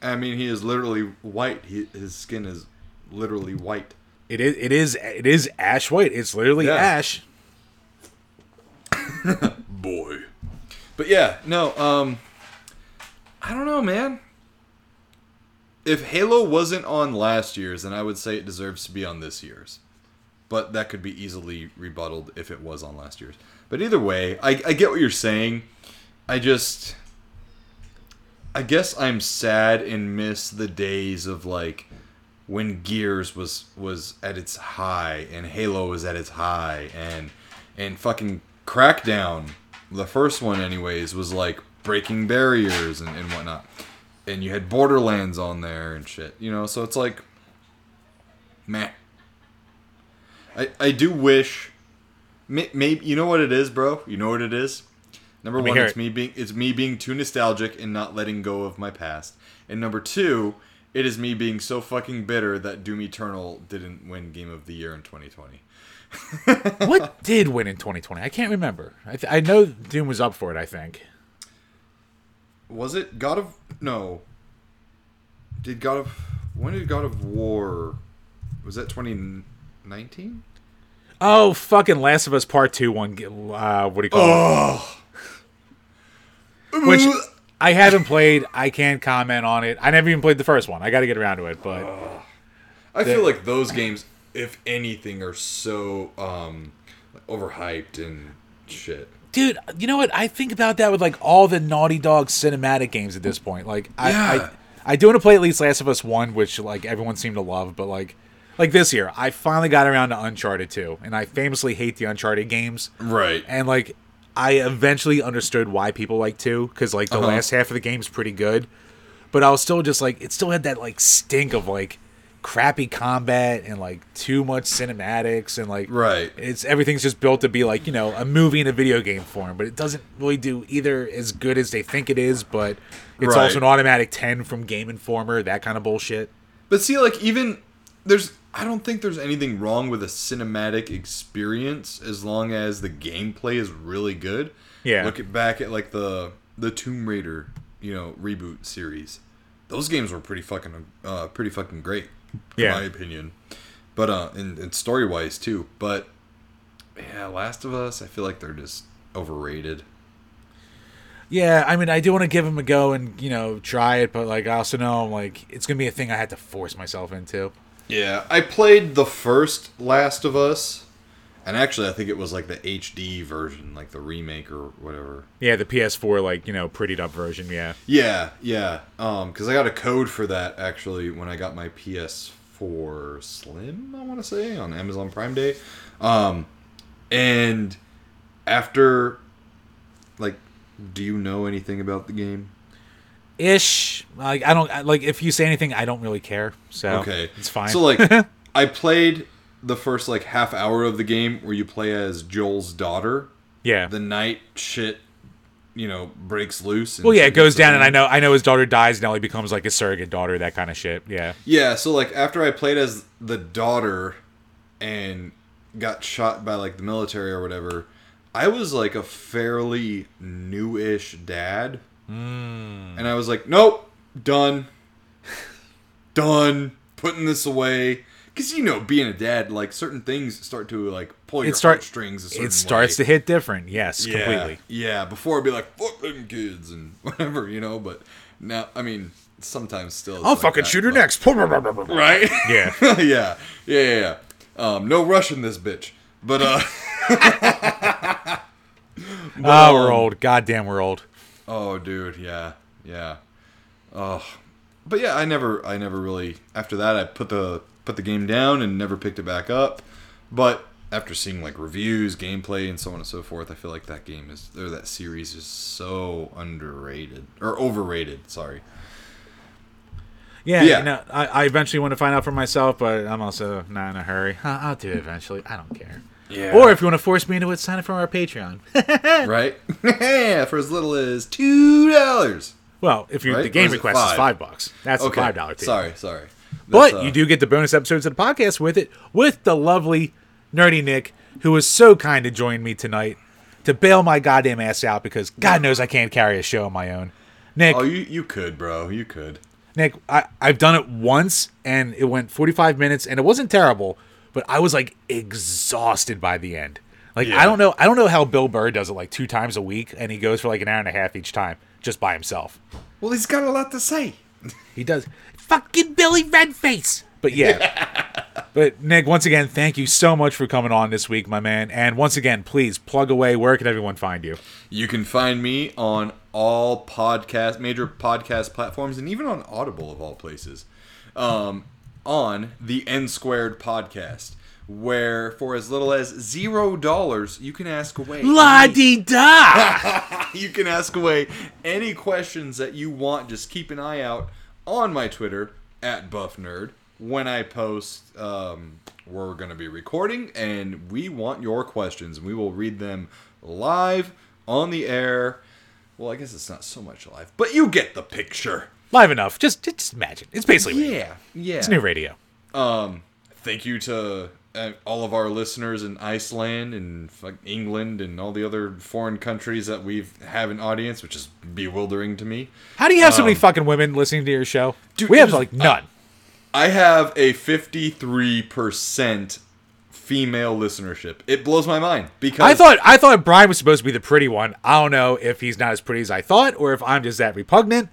I mean, he is literally white. He, his skin is literally white.
It is. It is. It is ash white. It's literally
Yeah.
ash.
Boy. But yeah, no, um I don't know, man. If Halo wasn't on last year's, then I would say it deserves to be on this year's. But that could be easily rebutted if it was on last year's. But either way, I, I get what you're saying. I just I guess I'm sad and miss the days of like when Gears was was at its high and Halo was at its high and and fucking Crackdown, the first one anyways, was like breaking barriers and, and whatnot. And you had Borderlands on there and shit. You know, so it's like meh. I I do wish maybe you know what it is, bro? You know what it is? Number
Let
one,
hear
it's
it.
me being it's me being too nostalgic and not letting go of my past. And number two, it is me being so fucking bitter that Doom Eternal didn't win Game of the Year in 2020.
what did win in 2020? I can't remember. I, th- I know Doom was up for it. I think.
Was it God of No. Did God of when did God of War was that 2019?
Oh, fucking Last of Us Part Two one. Uh, what do you call
Oh.
it? Which I haven't played. I can't comment on it. I never even played the first one. I got to get around to it, but
I feel like those games, if anything, are so um overhyped and shit.
dude, you know what? I think about that with like all the Naughty Dog cinematic games at this point. Like, I,
Yeah.
I, I do want to play at least Last of Us One, which like everyone seemed to love, but like, like this year, I finally got around to Uncharted Two, and I famously hate the Uncharted games,
Right.
and like, I eventually understood why people like two, because like the
Uh-huh.
last half of the game's pretty good, but I was still just like, it still had that like stink of like crappy combat and like too much cinematics and like
Right.
it's everything's just built to be like you know a movie in a video game form but it doesn't really do either as good as they think it is but it's
Right.
also an automatic 10 from game informer that kind of bullshit
But see, like even there's, I don't think there's anything wrong with a cinematic experience as long as the gameplay is really good.
Yeah.
Look at back at like the the Tomb Raider, you know, reboot series. Those games were pretty fucking, uh, pretty fucking great, in
Yeah.
my opinion. But uh, and, and story wise too. But yeah, Last of Us, I feel like they're just overrated.
yeah i mean i do want to give them a go and you know try it but like i also know I'm like it's gonna be a thing i had to force myself into
Yeah, I played the first Last of Us, and actually, I think it was like the HD version, like the remake or whatever.
yeah the ps4 like you know prettied up version yeah
Yeah, yeah. Um, because I got a code for that actually when I got my PS4 Slim, I want to say, on Amazon Prime Day. Um, and after, like, do you know anything about the game?
Ish like i don't like if you say anything i don't really care so
Okay,
it's fine
So like, I played the first like half hour of the game where you play as Joel's daughter.
yeah
The night shit, you know, breaks loose. and
well yeah it goes down and i know i know his daughter dies and ellie becomes like a surrogate daughter that kind of shit yeah
Yeah, so like after I played as the daughter and got shot by like the military or whatever, I was like a fairly newish dad.
Hmm.
And I was like, nope, done. done. Putting this away. Because, you know, being a dad, like certain things start to like pull your
it start
heartstrings a certain
it starts
way.
to hit different yes
yeah,
completely
Yeah, before I'd be like, fuck them kids and whatever, you know, but now, I mean, sometimes still.
i'll
like
fucking
that,
shoot her
but-
next
Right?
Yeah.
yeah, yeah, yeah, yeah. Um, no rushing this bitch. But uh
oh we're old goddamn we're old
oh dude, yeah. Yeah. Oh. But yeah, I never I never really after that I put the put the game down and never picked it back up. But after seeing like reviews, gameplay and so on and so forth, I feel like that game is or that series is so underrated or overrated, sorry.
Yeah,
Yeah.
You know, I, I eventually want to find out for myself, but I'm also not in a hurry. I'll, I'll do it eventually. I don't care.
Yeah.
Or if you want to force me into it, sign up for our Patreon.
right? For as little as two dollars.
well, if you
Right?
the game request is
five?
five bucks. That's
Okay.
the five dollar tier.
Sorry, sorry.
But
uh,
you do get the bonus episodes of the podcast with it, with the lovely nerdy Nick, who was so kind to join me tonight to bail my goddamn ass out because God knows I can't carry a show on my own. Nick,
Oh, you you could, bro. You could.
Nick, I, I've done it once and it went 45 minutes and it wasn't terrible, but I was like exhausted by the end. Like
Yeah.
I don't know, I don't know how Bill Burr does it like two times a week and he goes for like an hour and a half each time just by himself.
Well, he's got a lot to say.
He does fucking Billy Redface. But yeah. but Nick, once again, thank you so much for coming on this week, my man. And once again, please plug away. Where can everyone find you?
You can find me on all podcast, major podcast platforms, and even on Audible of all places. Um, on the N Squared podcast, where for as little as zero dollars you can ask away.
La di da.
you can ask away any questions that you want. Just keep an eye out on my Twitter at Buff Nerd when I post. Um, we're going to be recording, and we want your questions. We will read them live on the air. Well, I guess it's not so much live, but you get the picture.
Live enough. Just just imagine. It's basically radio.
Yeah, yeah.
It's new radio.
Um, thank you to uh, all of our listeners in Iceland and fuck England and all the other foreign countries that we have an audience, which is bewildering to me.
How do you have so many fucking women listening to your show?
Um, Dude,
we have like none.
I have a 53% female listenership. It blows my mind because
I thought I thought Brian was supposed to be the pretty one. I don't know if he's not as pretty as I thought, or if I'm just that repugnant.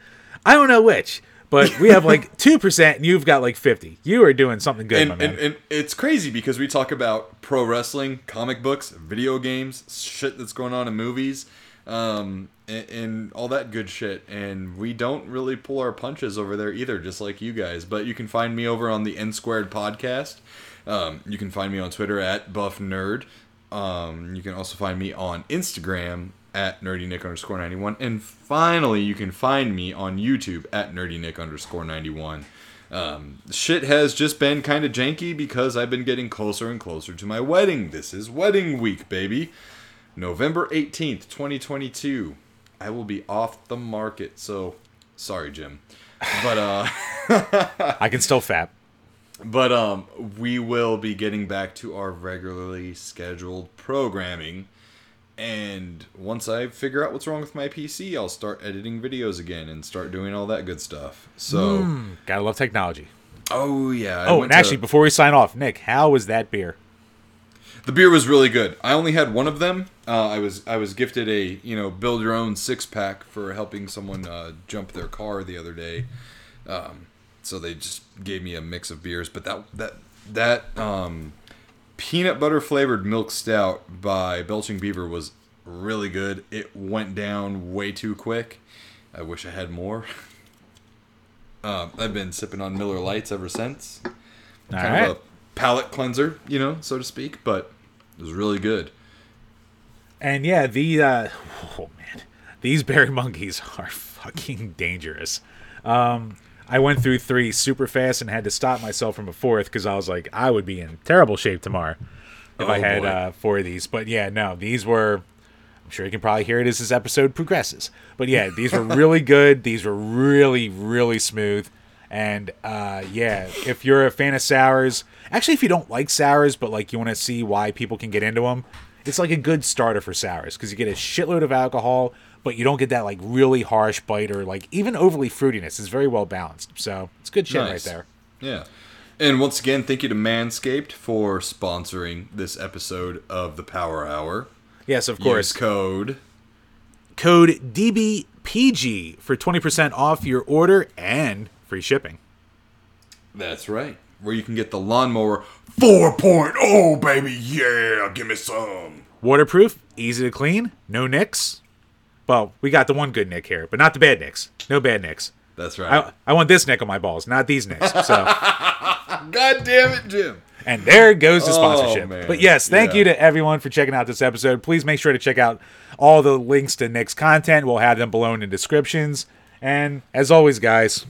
I don't know which. But we have like two percent, and you've got like fifty. You are doing something good,
and,
man.
and, and it's crazy because we talk about pro wrestling, comic books, video games, shit that's going on in movies, um, and, and all that good shit. And we don't really pull our punches over there either, just like you guys. But you can find me over on the N Squared podcast. Um, you can find me on Twitter at Buff Nerd. Um, you can also find me on Instagram at nerdynick underscore 91. And finally, you can find me on YouTube at nerdynick underscore 91. Um, shit has just been kind of janky because I've been getting closer and closer to my wedding. This is wedding week, baby. November 18th, 2022. I will be off the market. So, sorry, Jim. But, uh,.
I can still fap.
But um, we will be getting back to our regularly scheduled programming, and once I figure out what's wrong with my PC, I'll start editing videos again and start doing all that good stuff. So,
Gotta love technology.
oh yeah. I
Oh, and actually,
to-
before we sign off, Nick, how was that beer?
the beer was really good. I only had one of them. Uh, I was I was gifted a you know build your own six pack for helping someone uh, jump their car the other day. Um, so they just gave me a mix of beers, but that that that um, peanut butter flavored milk stout by Belching Beaver was really good. It went down way too quick. I wish I had more. Um, I've been sipping on Miller Lites ever since.
All
kind
right.
of a palate cleanser, you know, so to speak, but it was really good.
And yeah, the uh, oh man, these berry monkeys are fucking dangerous. Um, I went through three super fast and had to stop myself from a fourth because I was like, I would be in terrible shape tomorrow if I
Oh,
had uh, four of these. But yeah, no, these were. I'm sure you can probably hear it as this episode progresses. But yeah, these were really good. These were really, really smooth. And uh, yeah, if you're a fan of sours, actually, if you don't like sours, but like you want to see why people can get into them, it's like a good starter for sours because you get a shitload of alcohol, but you don't get that like really harsh bite or like even overly fruitiness. It's very well balanced. So it's good shit right there.
Yeah. And once again, thank you to Manscaped for sponsoring this episode of the Power Hour.
Yes, of
Use
course.
code.
Code DBPG for 20% off your order and free shipping.
That's right. Where you can get the lawnmower 4.0, baby. Yeah, give me some.
Waterproof, easy to clean, no nicks. Well, we got the one good nick here, but not the bad nicks. No bad nicks.
That's right.
I, I want this nick on my balls, not these nicks. So,
God damn it, Jim.
and there goes the oh, sponsorship.
Oh.
But yes, thank
Yeah.
you to everyone for checking out this episode. Please make sure to check out all the links to Nick's content. We'll have them below in the descriptions. And as always, guys,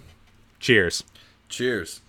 cheers.
Cheers.